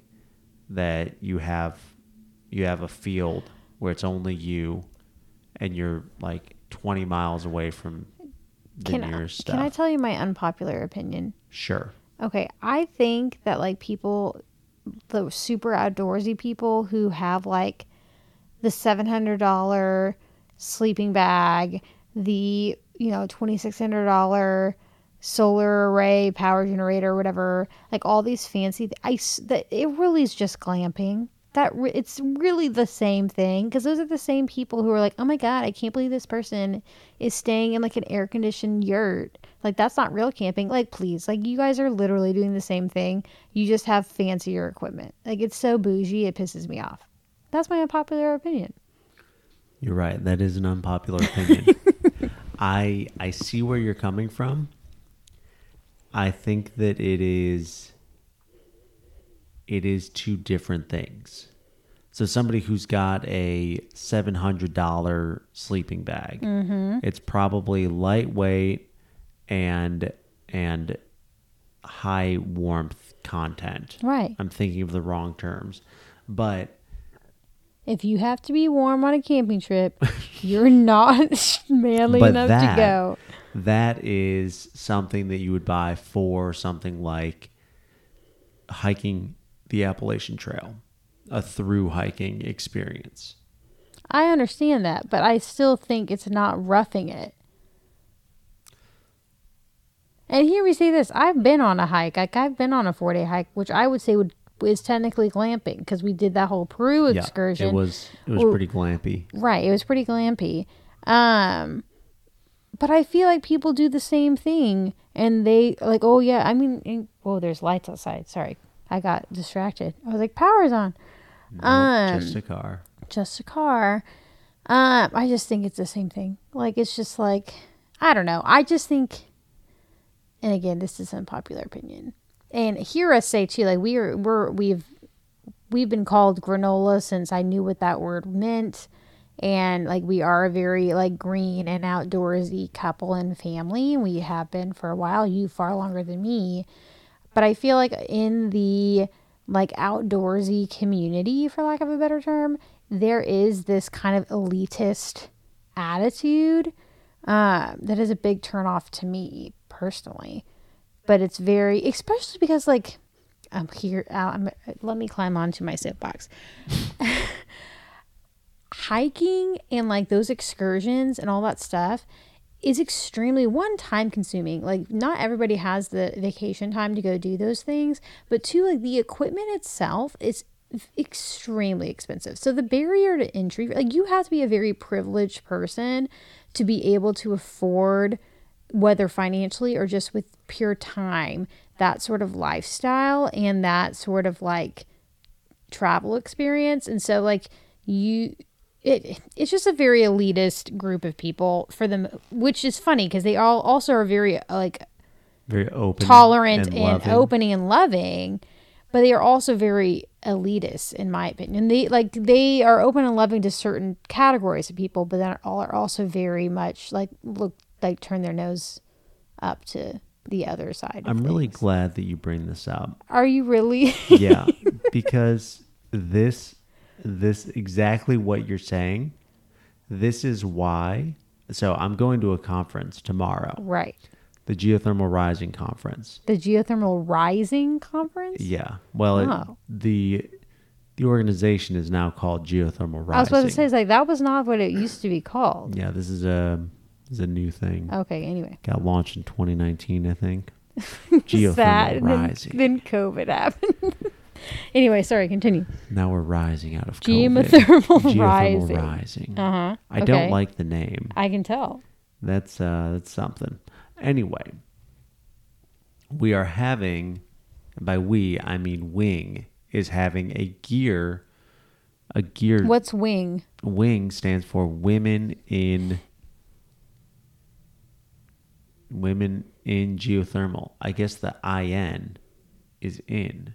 that you have you have a field where it's only you and you're like 20 miles away from the Can I, stuff. can I tell you my unpopular opinion? sure. Okay, I think that like people, the super outdoorsy people who have like the seven hundred dollar sleeping bag, the you know twenty six hundred dollar solar array power generator, whatever, like all these fancy ice that it really is just glamping. That re- it's really the same thing because those are the same people who are like, oh my god, I can't believe this person is staying in like an air conditioned yurt. Like that's not real camping. Like please, like you guys are literally doing the same thing. You just have fancier equipment. Like it's so bougie, it pisses me off. That's my unpopular opinion. You're right. That is an unpopular opinion. [LAUGHS] I I see where you're coming from. I think that it is it is two different things. So somebody who's got a seven hundred dollar sleeping bag, mm-hmm. it's probably lightweight and and high warmth content. Right. I'm thinking of the wrong terms, but If you have to be warm on a camping trip, you're not [LAUGHS] manly enough that to go. That is something that you would buy for something like hiking the Appalachian Trail, a through hiking experience. I understand that, but I still think it's not roughing it. And here we see this: I've been on a hike. Like I've been on a four day hike, which I would say would is technically glamping because we did that whole Peru excursion. Yeah, it was it was Or- pretty glampy. Right. It was pretty glampy. Um, but I feel like people do the same thing and they like, oh yeah, I mean, whoa, there's lights outside. Sorry. I got distracted. I was like, power's on. Nope, Um, just a car. Just a car. Um, I just think it's the same thing. Like, it's just like, I don't know. I just think, and again, this is unpopular opinion. And hear us say too, like we are, we're, we've, we've been called granola since I knew what that word meant. And like we are a very like green and outdoorsy couple and family. We have been for a while. You far longer than me. But I feel like in the like outdoorsy community, for lack of a better term, there is this kind of elitist attitude uh, that is a big turnoff to me personally. But it's very, especially because like I'm here. I'm, let me climb onto my soapbox. [LAUGHS] Hiking and like those excursions and all that stuff is extremely one time consuming. Like not everybody has the vacation time to go do those things, but two like the equipment itself is extremely expensive. So the barrier to entry, like you have to be a very privileged person to be able to afford whether financially or just with pure time that sort of lifestyle and that sort of like travel experience. And so like you it it's just a very elitist group of people for them which is funny because they all also are very like Very open, tolerant and, loving. opening and loving but they are also very elitist in my opinion they like they are open and loving to certain categories of people but then all are also very much like look like turn their nose up to the other side of I'm really glad that you bring this up. are you really yeah, [LAUGHS] because this this exactly what you're saying. This is why. So I'm going to a conference tomorrow, right the Geothermal Rising conference. the geothermal rising conference Yeah. Well, it- Oh. the the organization is now called Geothermal Rising. i was about to say it's like that was not what it used to be called Yeah, this is a this is a new thing. okay anyway Got launched in 2019, I think. [LAUGHS] Geothermal. And then, Rising. then covid happened [LAUGHS] anyway sorry continue now we're rising out of COVID. Geothermal Geothermal Rising. Rising. uh-huh I don't like the name. i can tell That's uh that's something. Anyway, we are having by we I mean Wing is having a gear a gear what's wing Wing stands for Women in Women in Geothermal. I guess the IN is in.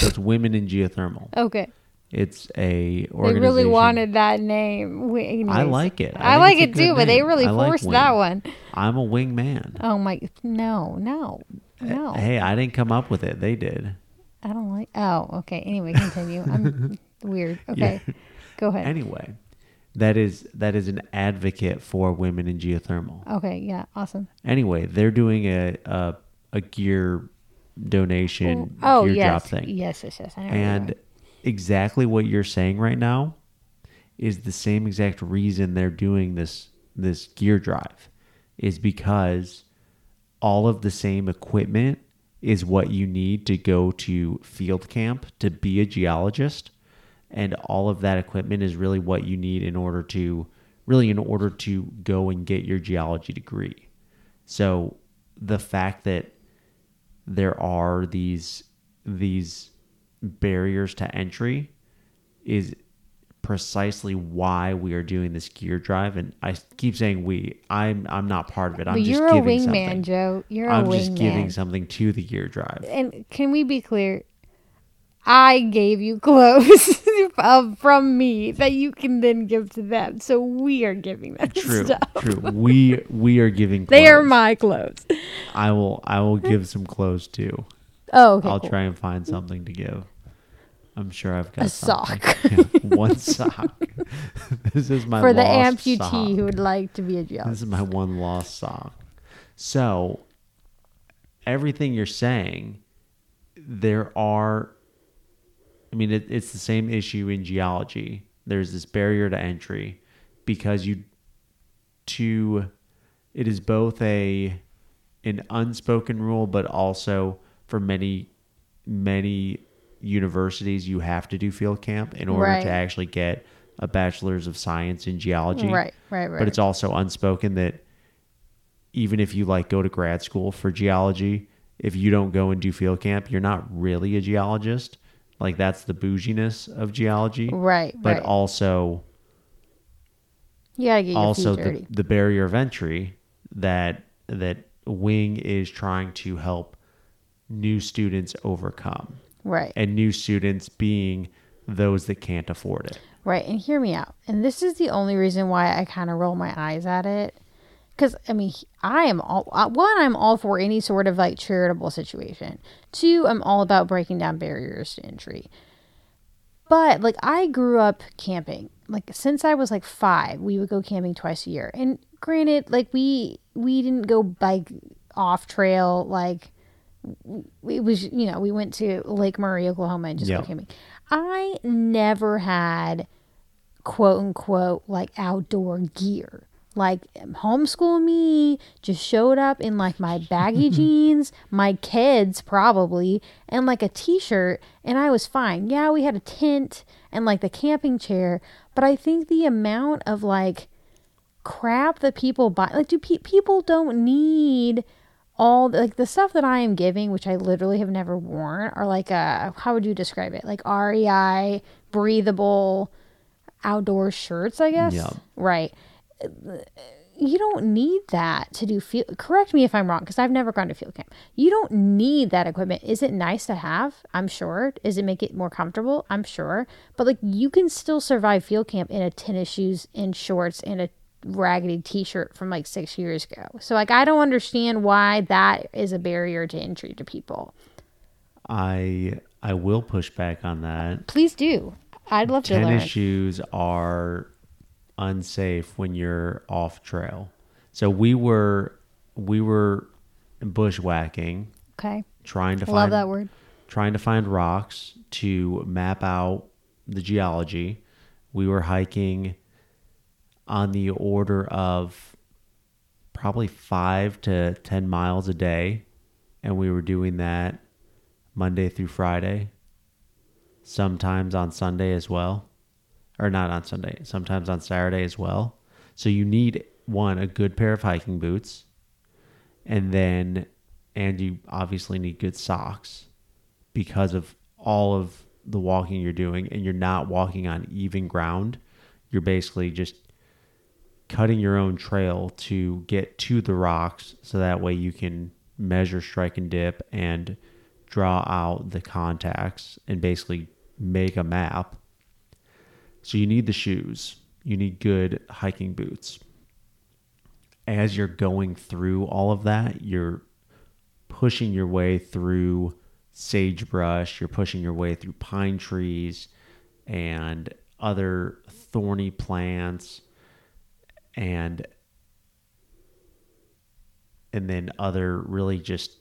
So it's Women in Geothermal. okay It's a they really wanted that name Wing- I like it. i, think like it too but they really I forced that one. I'm a wing man. Oh my no no no Hey, I didn't come up with it. They did. i don't like oh okay anyway continue i'm [LAUGHS] weird okay go ahead Anyway, that is that is an advocate for women in geothermal. okay yeah awesome Anyway, they're doing a a, a gear donation oh gear yes drop thing. yes yes yes I know where you And exactly what you're saying right now is the same exact reason they're doing this this gear drive is because all of the same equipment is what you need to go to field camp to be a geologist and all of that equipment is really what you need in order to really in order to go and get your geology degree. So the fact that there are these these barriers to entry is precisely why we are doing this gear drive and I keep saying we. I'm I'm not part of it. I'm But just you're a giving wingman, something. Joe. You're a I'm wingman. just giving something to the gear drive. and can we be clear? I gave you clothes [LAUGHS] um, from me that you can then give to them. So we are giving them True, stuff. true. We we are giving. They are my clothes. I will I will give some clothes too. Oh, okay. I'll cool. try and find something to give. I'm sure I've got A something. sock. [LAUGHS] Yeah, one sock. [LAUGHS] this is my For the amputee sock. who would like to be a This is my one lost sock. So, everything you're saying, there are, I mean, it, it's the same issue in geology. There's this barrier to entry because you, to, it is both a, an unspoken rule, but also for many, many universities, you have to do field camp in order Right. to actually get a bachelor's of science in geology Right, right, right. but it's also unspoken that even if you like go to grad school for geology, if you don't go and do field camp, you're not really a geologist. Like that's the bouginess of geology. right, But right. also your also the, dirty. the barrier of entry that that wing is trying to help new students overcome. Right. And new students being those that can't afford it. Right, and hear me out. And this is the only reason why I kind of roll my eyes at it. Because, I mean, I am all, one, I'm all for any sort of like charitable situation. Two, I'm all about breaking down barriers to entry. But, like, I grew up camping. Like, since I was like five, we would go camping twice a year. And granted, like, we, we didn't go like off trail, like, it was you know we went to lake murray oklahoma and just go camping i never had quote unquote like outdoor gear like homeschool me just showed up in like my baggy [LAUGHS] jeans my kids probably and like a t-shirt and i was fine yeah we had a tent and like the camping chair but i think the amount of like crap that people buy like do pe- people don't need all the, like the stuff that I am giving, which I literally have never worn, are like uh how would you describe it? Like REI breathable outdoor shirts, I guess. Yeah. Right. You don't need that to do field. Correct me if I'm wrong, because I've never gone to field camp. You don't need that equipment. Is it nice to have? I'm sure. Does it make it more comfortable? I'm sure. But like, you can still survive field camp in a tennis shoes and shorts and a raggedy t-shirt from like six years ago. So like I don't understand why that is a barrier to entry to people. I I will push back on that. Please do. I'd love to learn. tennis shoes are unsafe when you're off trail. So we were we were bushwhacking, Okay. trying to Love find that word. trying to find rocks to map out the geology. We were hiking on the order of probably five to 10 miles a day. And we were doing that Monday through Friday, sometimes on Sunday as well. Or not on Sunday, sometimes on Saturday as well. So you need one, a good pair of hiking boots. And then, and you obviously need good socks because of all of the walking you're doing and you're not walking on even ground. You're basically just cutting your own trail to get to the rocks so that way you can measure strike and dip and draw out the contacts and basically make a map. So you need the shoes. You need good hiking boots. As you're going through all of that, you're pushing your way through sagebrush, you're pushing your way through pine trees and other thorny plants and and then other really just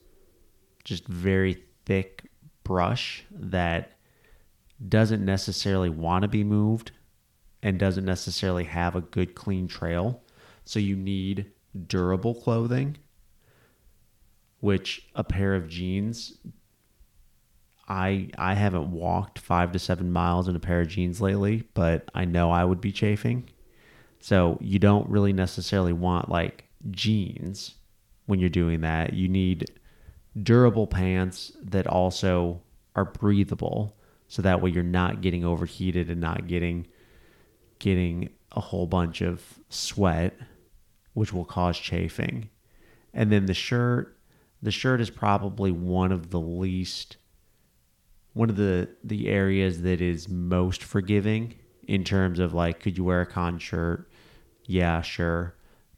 just very thick brush that doesn't necessarily want to be moved and doesn't necessarily have a good clean trail. So you need durable clothing, which a pair of jeans I I haven't walked 5 to 7 miles in a pair of jeans lately, but I know I would be chafing. So you don't really necessarily want like jeans when you're doing that. You need durable pants that also are breathable so that way you're not getting overheated and not getting getting a whole bunch of sweat, which will cause chafing. And then the shirt, the shirt is probably one of the least one of the the areas that is most forgiving in terms of like could you wear a con shirt? Yeah, sure.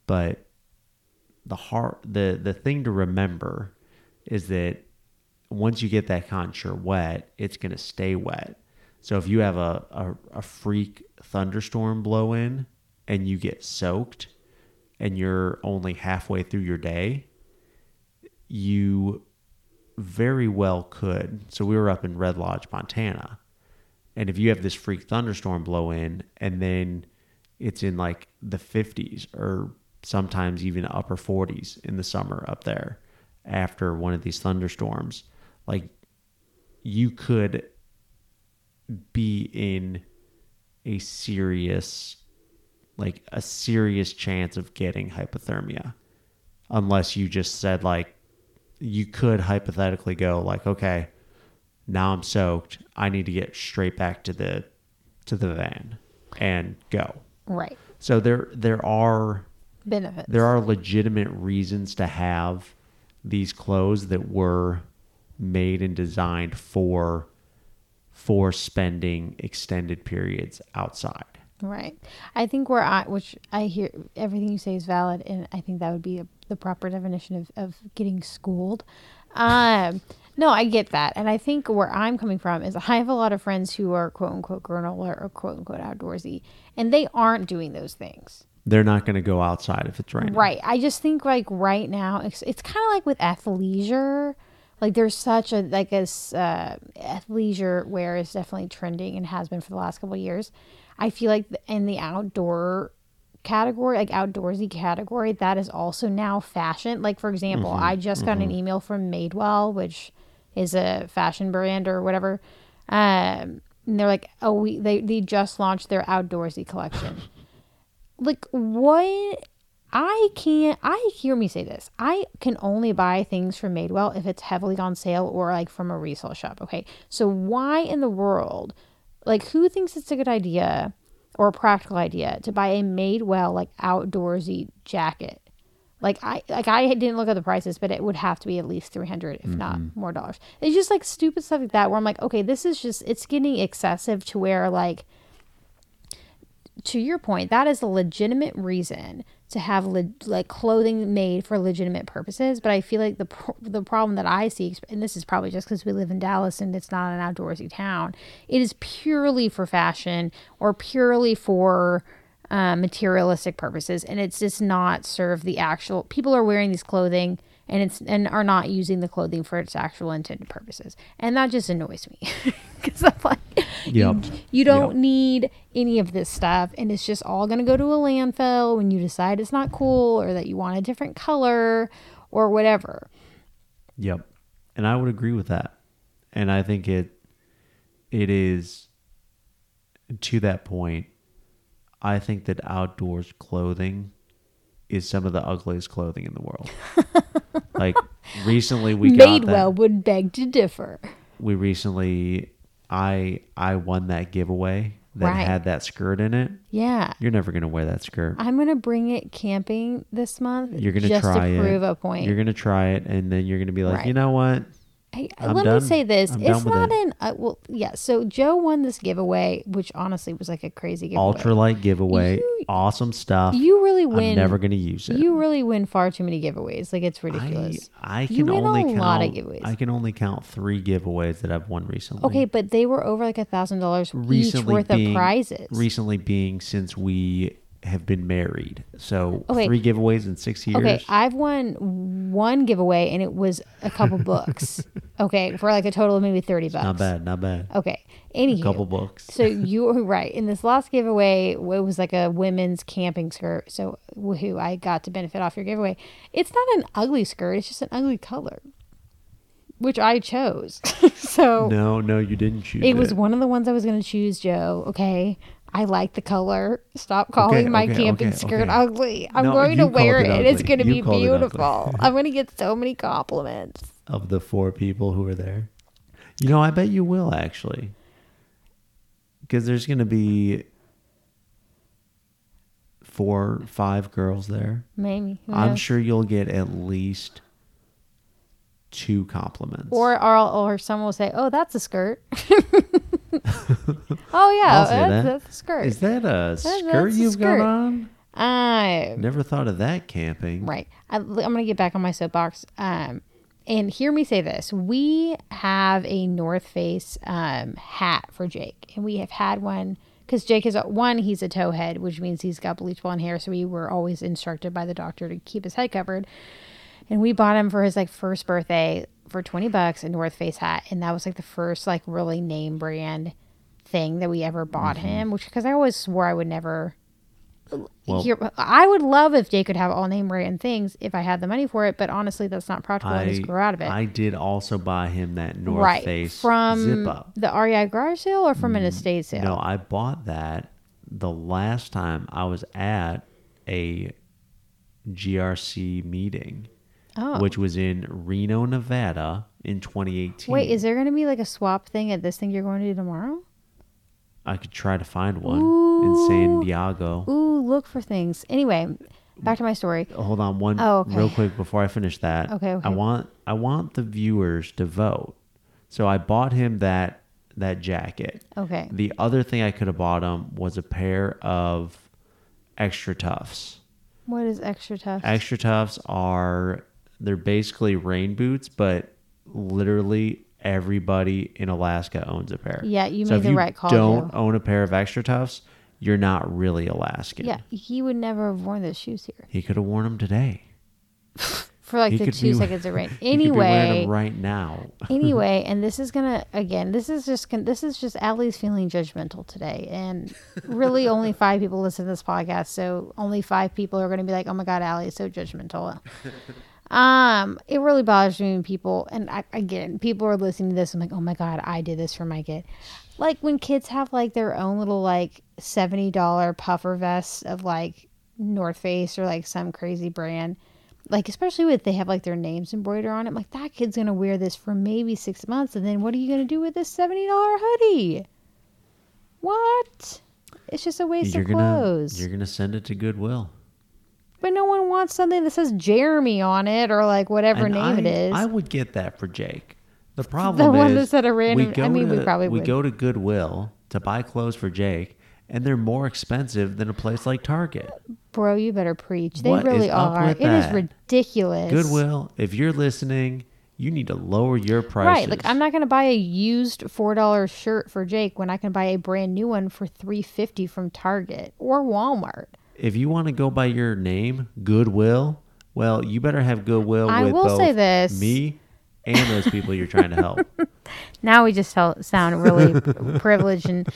But the heart the the thing to remember is that once you get that con shirt wet, it's gonna stay wet. So if you have a, a, a freak thunderstorm blow in and you get soaked and you're only halfway through your day, you very well could. So we were up in Red Lodge, Montana. And if you have this freak thunderstorm blow in and then it's in like the 50s or sometimes even upper 40s in the summer up there after one of these thunderstorms, like you could be in a serious like a serious chance of getting hypothermia unless you just said like you could hypothetically go like okay now i'm soaked i need to get straight back to the to the van and go Right. so there there are Benefits. there are legitimate reasons to have these clothes that were made and designed for for spending extended periods outside. Right. I think where I, which I hear everything you say is valid, and I think that would be a, the proper definition of, of getting schooled. Um, no, I get that. And I think where I'm coming from is I have a lot of friends who are quote unquote granola or quote unquote outdoorsy, and they aren't doing those things. They're not going to go outside if it's raining. Right. I just think like right now it's, it's kind of like with athleisure. Like there's such a like a s- uh, athleisure wear is definitely trending and has been for the last couple of years. I feel like in the outdoor category, like outdoorsy category, that is also now fashion. Like for example, I just got an email from Madewell, which is a fashion brand or whatever. Um, and they're like, oh, we they they just launched their outdoorsy collection like what I can't I hear me say this. I can only buy things from Madewell if it's heavily on sale or like from a resale shop, okay? So why in the world like who thinks it's a good idea or a practical idea to buy a Madewell like outdoorsy jacket? Like I like I didn't look at the prices, but it would have to be at least 300 if not mm-hmm. more dollars. It's just like stupid stuff like that where I'm like, okay, this is just it's getting excessive to where like to your point, that is a legitimate reason to have le- like clothing made for legitimate purposes. But I feel like the pr- the problem that I see, and this is probably just because we live in Dallas and it's not an outdoorsy town, it is purely for fashion or purely for uh, materialistic purposes, and it's just not serve the actual. People are wearing these clothing and it's and are not using the clothing for its actual intended purposes, and that just annoys me [LAUGHS] because I'm like, Yep. you, you don't Yep. need any of this stuff, and it's just all going to go to a landfill when you decide it's not cool or that you want a different color or whatever. Yep. And I would agree with that. And I think it it is to that point, I think that outdoors clothing is some of the ugliest clothing in the world. [LAUGHS] like recently we got that Madewell would beg to differ. we recently I I won that giveaway that Right. had that skirt in it. Yeah. You're never gonna wear that skirt. I'm gonna bring it camping this month. You're gonna just try to prove it. a point. You're gonna try it, and then you're gonna be like, Right. you know what? Hey, I'm let done. me say this: I'm it's not it. an uh, well, yeah. So Joe won this giveaway, which honestly was like a crazy giveaway. Ultralight giveaway, You- awesome stuff. You really win. I'm never gonna use it. You really win far too many giveaways. Like it's ridiculous. I, I can only count. lot of giveaways. I can only count three giveaways that I've won recently. Okay, but they were over like a thousand dollars each worth being, of prizes. Recently being since we have been married, so Okay. three giveaways in six years. Okay, I've won one giveaway and it was a couple [LAUGHS] books. Okay, for like a total of maybe thirty bucks. not bad, not bad. Okay, anywho, A couple books. so you were right. In this last giveaway, it was like a women's camping skirt. So woohoo, I got to benefit off your giveaway. It's not an ugly skirt, it's just an ugly color. Which I chose. [LAUGHS] so no, no, you didn't choose it was one of the ones I was gonna choose, Joe. Okay. I like the color. Stop calling Okay, my okay, camping okay, skirt ugly. I'm No, going to wear it it. It's going to be called it ugly. beautiful. [LAUGHS] I'm going to get so many compliments. of the four people who are there. You know, I bet you will actually, because there's going to be four, five girls there. Maybe. I'm sure you'll get at least two compliments. Or, or or someone will say, "Oh, that's a skirt." [LAUGHS] oh yeah, that's, that. that's a skirt. is that a skirt a you've skirt. got on? I Never thought of that camping. right. I, I'm gonna get back on my soapbox. Um, and hear me say this: we have a North Face um hat for Jake, and we have had one because Jake is a, one. He's a towhead, which means he's got bleach blonde hair. So we were always instructed by the doctor to keep his head covered. and we bought him for his like first birthday for 20 bucks a north face hat and that was like the first like really name brand thing that we ever bought Mm-hmm. him which because i always swore i would never Well- hear, i would love if jake could have all name brand things if i had the money for it but honestly that's not practical. I, just grew out of it. I did also buy him that North right. Face from zip up. the rei garage sale or from an estate sale? No, I bought that the last time I was at a GRC meeting, oh which was in Reno, Nevada in 2018. wait is there going to be like a swap thing at this thing you're going to do tomorrow I could try to find one in San Diego. ooh look for things anyway back to my story uh, Hold on one Oh, okay. real quick before I finish that. Okay, okay. I want I want the viewers to vote. So I bought him that that jacket. okay The other thing I could have bought him was a pair of XtraTufs. what is XtraTuf Extra toughs are they're basically rain boots, but literally everybody in Alaska owns a pair. Yeah, you so made the you right call, If you Don't own a pair of XtraTufs, you're not really Alaskan. Yeah, he would never have worn those shoes here He could have worn them today. [LAUGHS] for like He the two be- [LAUGHS] seconds of rain. He could be Anyway, right now. [LAUGHS] anyway, and this is gonna again. This is just gonna, this is just Allie's feeling judgmental today, and really only five people listen to this podcast, so only five people are gonna be like, "Oh my god, Allie is so judgmental." Um, it really bothers me when people, and I, again, people are listening to this. I'm like, oh my god, I did this for my kid. Like when kids have like their own little like seventy dollar puffer vests of like North Face or like some crazy brand. Like especially with they have like their names embroidered on it. I'm like that kid's gonna wear this for maybe six months, and then what are you gonna do with this seventy dollar hoodie? What? It's just a waste You're of gonna clothes. you're gonna send it to Goodwill. But no one wants something that says Jeremy on it or like whatever And name I, it is. I would get that for Jake. The [LAUGHS] problem one is that said a random- We go I mean, we to, probably we would. go to Goodwill to buy clothes for Jake, and they're more expensive than a place like Target. Bro, you better preach. They What really are. It is ridiculous. Goodwill, if you're listening, you need to lower your prices. Right. Like I'm not gonna buy a used four dollar shirt for Jake when I can buy a brand new one for three fifty from Target or Walmart. If you want to go by your name, Goodwill, well, you better have Goodwill I with will both say this. me and those people you're trying to help. [LAUGHS] Now we just tell, sound really [LAUGHS] privileged and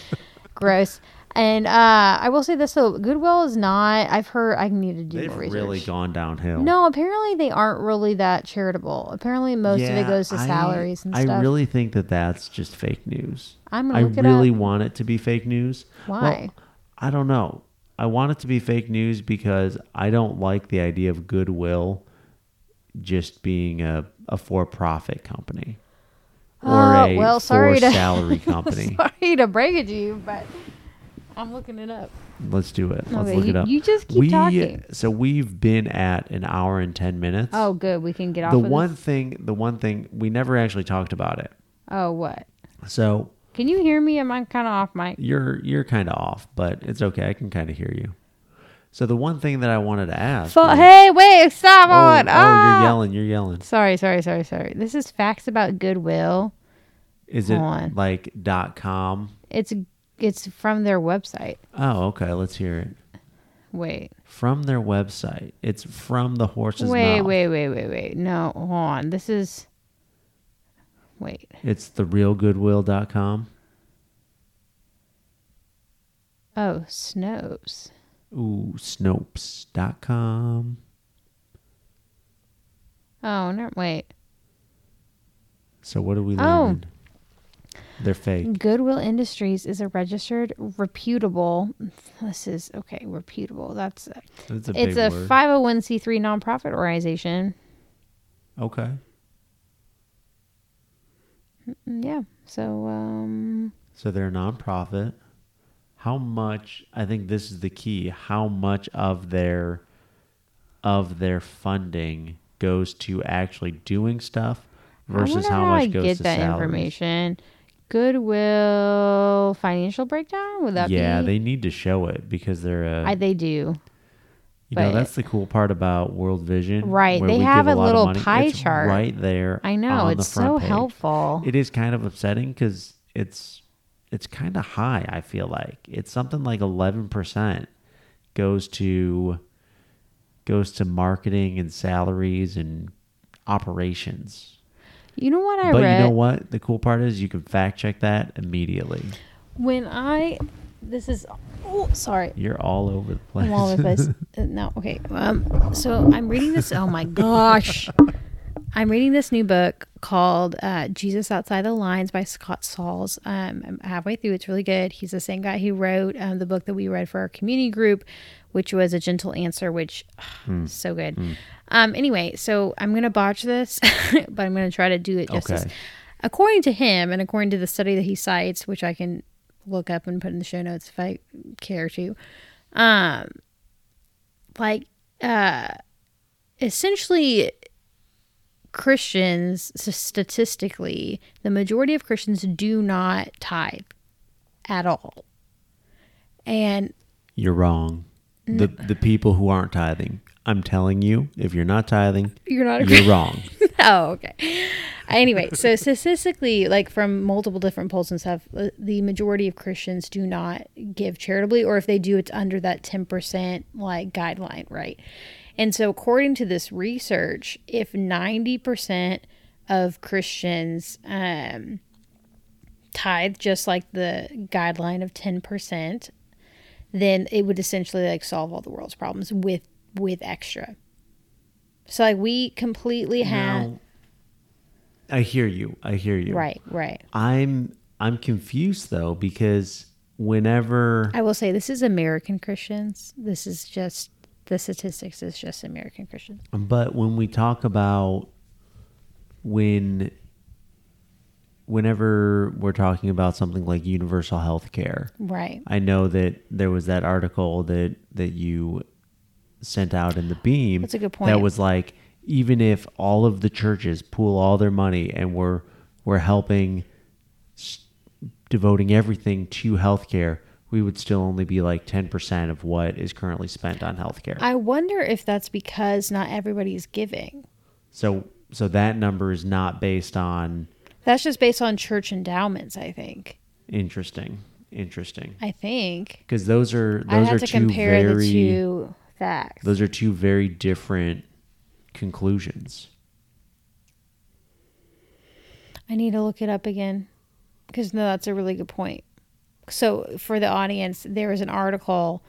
gross. And uh, I will say this though, Goodwill is not. I've heard I need to do They've more research. really gone downhill. No, apparently they aren't really that charitable. Apparently most of it Yeah, goes to I- salaries and stuff. I stuff. really think that that's just fake news. I'm gonna I look it really up. want it to be fake news. Well, Why? I don't know. I want it to be fake news because I don't like the idea of Goodwill just being a, a for profit company or Oh, a well, sorry to- salary [LAUGHS] company. Sorry to break it to you, but I'm looking it up. Let's do it. Let's Okay, look you- it up. you just keep we, talking. So we've been at an hour and ten minutes. Oh, good. We can get off. the of one This. thing, the one thing we never actually talked about it. Oh, what? So Can you hear me? Am I kind of off mic? You're you're kind of off, but it's okay. I can kind of hear you. So the one thing that I wanted to ask. Fo- was- hey, wait! Stop oh, on! oh, Ah! you're yelling. You're yelling. Sorry, sorry, sorry, sorry. This is facts about Goodwill. Is it Hold on. like dot com? It's it's from their website. Oh, okay. Let's hear it. Wait, From their website. It's from the horse's wait, mouth. wait, wait, wait, wait. No, hold on. This is. Wait. It's therealgoodwill.com. Oh, Snopes. Ooh, Snopes.com. Oh, no, wait. So what are we Oh. They're fake. Goodwill Industries is a registered, reputable. This is okay. Reputable. That's That's a it's a 501c3 nonprofit organization. okay. Mm, Yeah. So um, So they're a nonprofit. how much I think this is the key, how much of their of their funding goes to actually doing stuff versus how how much I goes get to that salaries. information. Goodwill financial breakdown would that yeah, be? they need to show it because they're a I, they do. You know, that's the cool part about World Vision. Right, they have a lot little money. pie chart. right there. I know it's so page. helpful. It is kind of upsetting because it's it's kind of high. I feel like it's something like eleven percent goes to goes to marketing and salaries and operations. You know what I but read you know what? The cool part is you can fact check that immediately. when I this is oh sorry You're all over the place. I'm all over the place. [LAUGHS] Uh, no, okay. Um, so I'm reading this. Oh my gosh. [LAUGHS] I'm reading this new book called uh, Jesus Outside the Lines by Scott Sauls. Um, I'm halfway through. It's really good. He's the same guy who wrote um, the book that we read for our community group, which was A Gentle Answer, which [SIGHS] so good. Um, anyway, so I'm going to botch this, [LAUGHS] but I'm going to try to do it justice. Okay. According to him, and according to the study that he cites, which I can look up and put in the show notes if I care to, um, like uh essentially Christians statistically the majority of Christians do not tithe at all. And You're wrong. The the people who aren't tithing. I'm telling you, if you're not tithing, you're not you're wrong. [LAUGHS] oh, okay. Anyway, so statistically, like from multiple different polls and stuff, uh, the majority of Christians do not give charitably, or if they do, it's under that 10% like guideline, right? And so, according to this research, if 90% of Christians um, tithe just like the guideline of 10%, then it would essentially like solve all the world's problems with with extra. So like we completely have Now, I hear you. I hear you. right, right. I'm I'm confused though because whenever I will say this is American Christians. This is just the statistics is just American Christians. but when we talk about when whenever we're talking about something like universal health care Right. I know that there was that article that that you sent out in the beam. That's a good point. That was like even if all of the churches pool all their money and we're we're helping devoting everything to healthcare, we would still only be like 10% of what is currently spent on healthcare. I wonder if that's because not everybody's giving. so so that number is not based on That's just based on church endowments, I think. interesting. Interesting. I think. Because those are I'd those have are to two compare very the two facts. those are two very different conclusions. I need to look it up again because no, that's a really good point. So for the audience, there was an article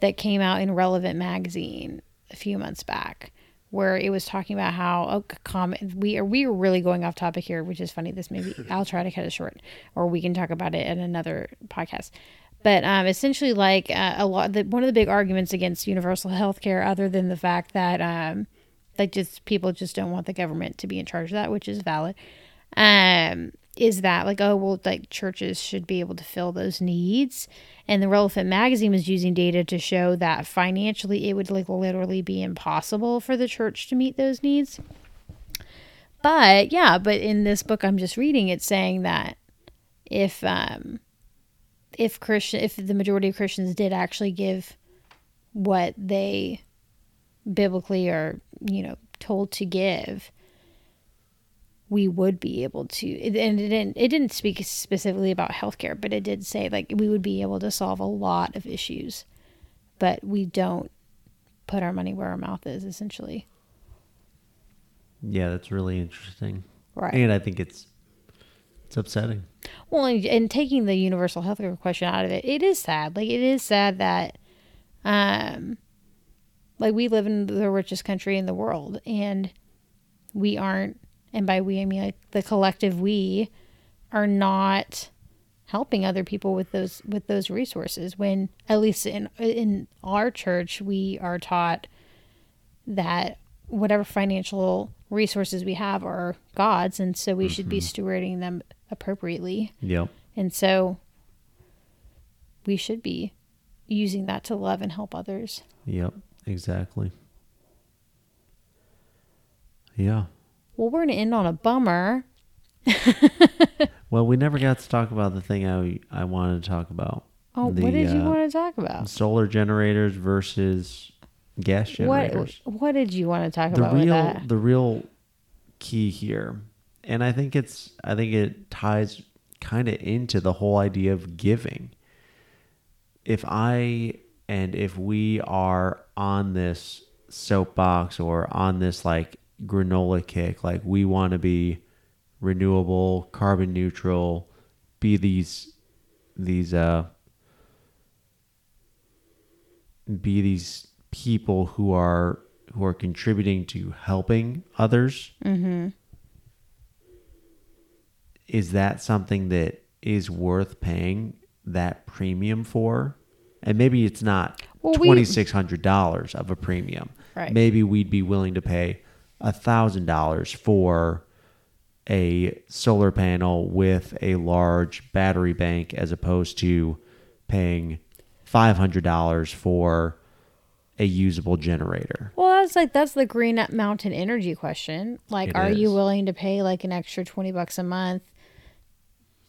that came out in Relevant magazine a few months back where it was talking about how oh, comment we are we are really going off topic here, which is funny. This maybe I'll try to cut it short, or we can talk about it in another podcast. But um, essentially, like uh, a lot, the, one of the big arguments against universal health care, other than the fact that um, like just people just don't want the government to be in charge of that, which is valid, um, is that like oh well like churches should be able to fill those needs, and the relevant magazine was using data to show that financially it would like literally be impossible for the church to meet those needs. But yeah, but in this book I'm just reading, it's saying that if um if Christian if the majority of Christians did actually give what they biblically are, you know, told to give, we would be able to it- and it didn't it didn't speak specifically about healthcare, but it did say like we would be able to solve a lot of issues. But we don't put our money where our mouth is essentially. Yeah, that's really interesting. Right. And I think it's it's upsetting. Well, and, and taking the universal healthcare question out of it, it is sad. Like it is sad that, um, like we live in the richest country in the world, and we aren't. And by we, I mean like the collective we are not helping other people with those with those resources. When at least in in our church, we are taught that whatever financial resources we have are God's, and so we should be stewarding them appropriately. Yep. And so we should be using that to love and help others. Yep, exactly. Yeah. Well, we're going to end on a bummer. Well, we never got to talk about the thing I I wanted to talk about. Oh, The, what did you uh, want to talk about? Solar generators versus gas generators. What what did you want to talk the about with real the real key here and i think it's i think it ties kind of into the whole idea of giving if i and if we are on this soapbox or on this like granola kick like we want to be renewable carbon neutral be these these uh be these people who are who are contributing to helping others Mm-hmm. Is that something that is worth paying that premium for and maybe it's not Well, $2600 of a premium Right. maybe we'd be willing to pay $1000 for a solar panel with a large battery bank as opposed to paying $500 for a usable generator Well, that's like that's the Green Mountain Energy question. Like, It are you willing to pay like an extra twenty bucks a month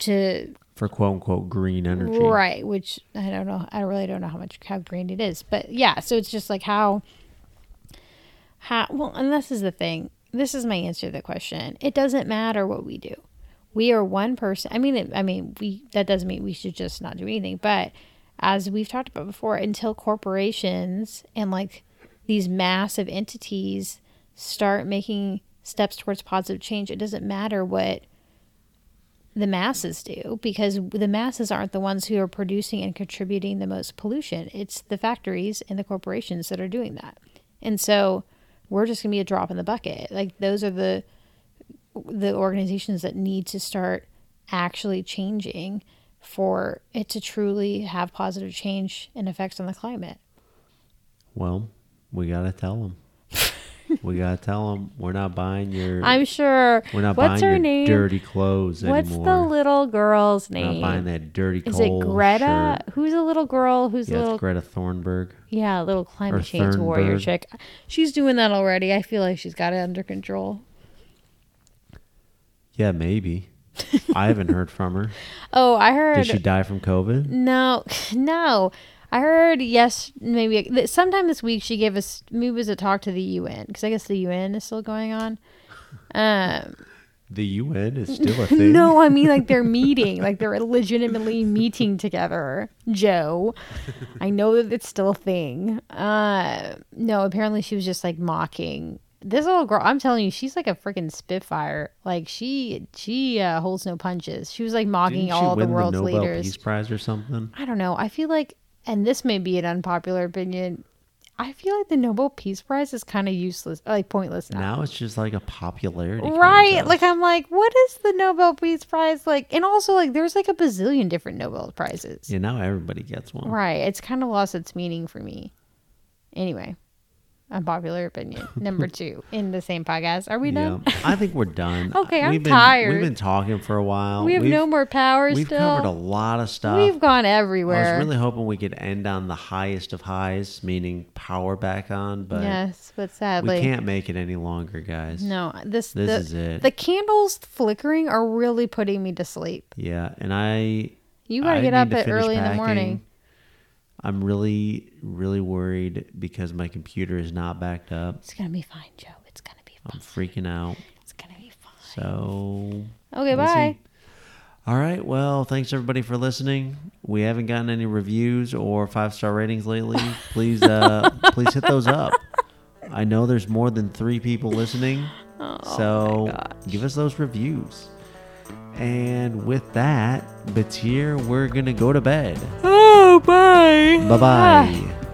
to for quote unquote green energy right? Which I don't know. I really don't know how much how green it is, but yeah. So it's just like how how well, and this is the thing. This is my answer to the question. It doesn't matter what we do. We are one person. I mean, it, I mean, we that doesn't mean we should just not do anything, but as we've talked about before, until corporations and like these massive entities start making steps towards positive change, it doesn't matter what the masses do because the masses aren't the ones who are producing and contributing the most pollution. It's the factories and the corporations that are doing that. And so we're just going to be a drop in the bucket. Like those are the the organizations that need to start actually changing for it to truly have positive change and effects on the climate. Well, we gotta tell them. We gotta tell them we're not buying your. [LAUGHS] I'm sure. we're not what's buying her your name? dirty clothes What's anymore. the little girl's We're not buying that dirty. Clothes. Is it Greta? shirt. Who's a little girl? Who's a Yeah, little it's Greta Thunberg. Yeah, a little climate change warrior chick. She's doing that already. I feel like she's got it under control. Yeah, maybe. [LAUGHS] I haven't heard from her. Oh, I heard. Did she die from COVID? No, [LAUGHS] no. I heard yes, maybe sometime this week she gave us maybe was a talk to the UN because I guess the UN is still going on. Um, The UN is still a [LAUGHS] thing. no, I mean like they're meeting, like they're legitimately meeting together. Joe, I know that it's still a thing. Uh, no, apparently she was just like mocking this little girl. I'm telling you, she's like a freaking spitfire. Like she she uh, holds no punches. She was like mocking all the world's the Nobel leaders. Peace Prize or something? I don't know. I feel like, and this may be an unpopular opinion. I feel like the Nobel Peace Prize is kind of useless, like pointless now. Now it's just like a popularity. Right. contest. Like, I'm like, what is the Nobel Peace Prize? Like, and also, like, there's like a bazillion different Nobel Prizes. Yeah, now everybody gets one. Right. It's kind of lost its meaning for me. Anyway, unpopular opinion. [LAUGHS] Number [LAUGHS] two in the same podcast. Are we done? I think we're done. [LAUGHS] Okay, I'm we've been, tired. We've been talking for a while. we have We've- no more power We've still. covered a lot of stuff. We've gone everywhere. I was really hoping we could end on the highest of highs, meaning power back on, but yes, but sadly. we can't make it any longer, guys. No, this, This the, is it. The candles flickering are really putting me to sleep. Yeah, and I You got to I get up at early in the morning. I'm really, really worried because my computer is not backed up. It's gonna be fine, Joe. It's gonna be fine. I'm freaking out. It's gonna be fine. So Okay, we'll bye. see. All right. Well, thanks everybody for listening. We haven't gotten any reviews or five star ratings lately. [LAUGHS] Please, uh, please hit those up. I know there's more than three people listening, [LAUGHS] Oh, so give us those reviews. And with that, Batir, we're gonna go to bed. Oh, bye. Bye bye. Ah.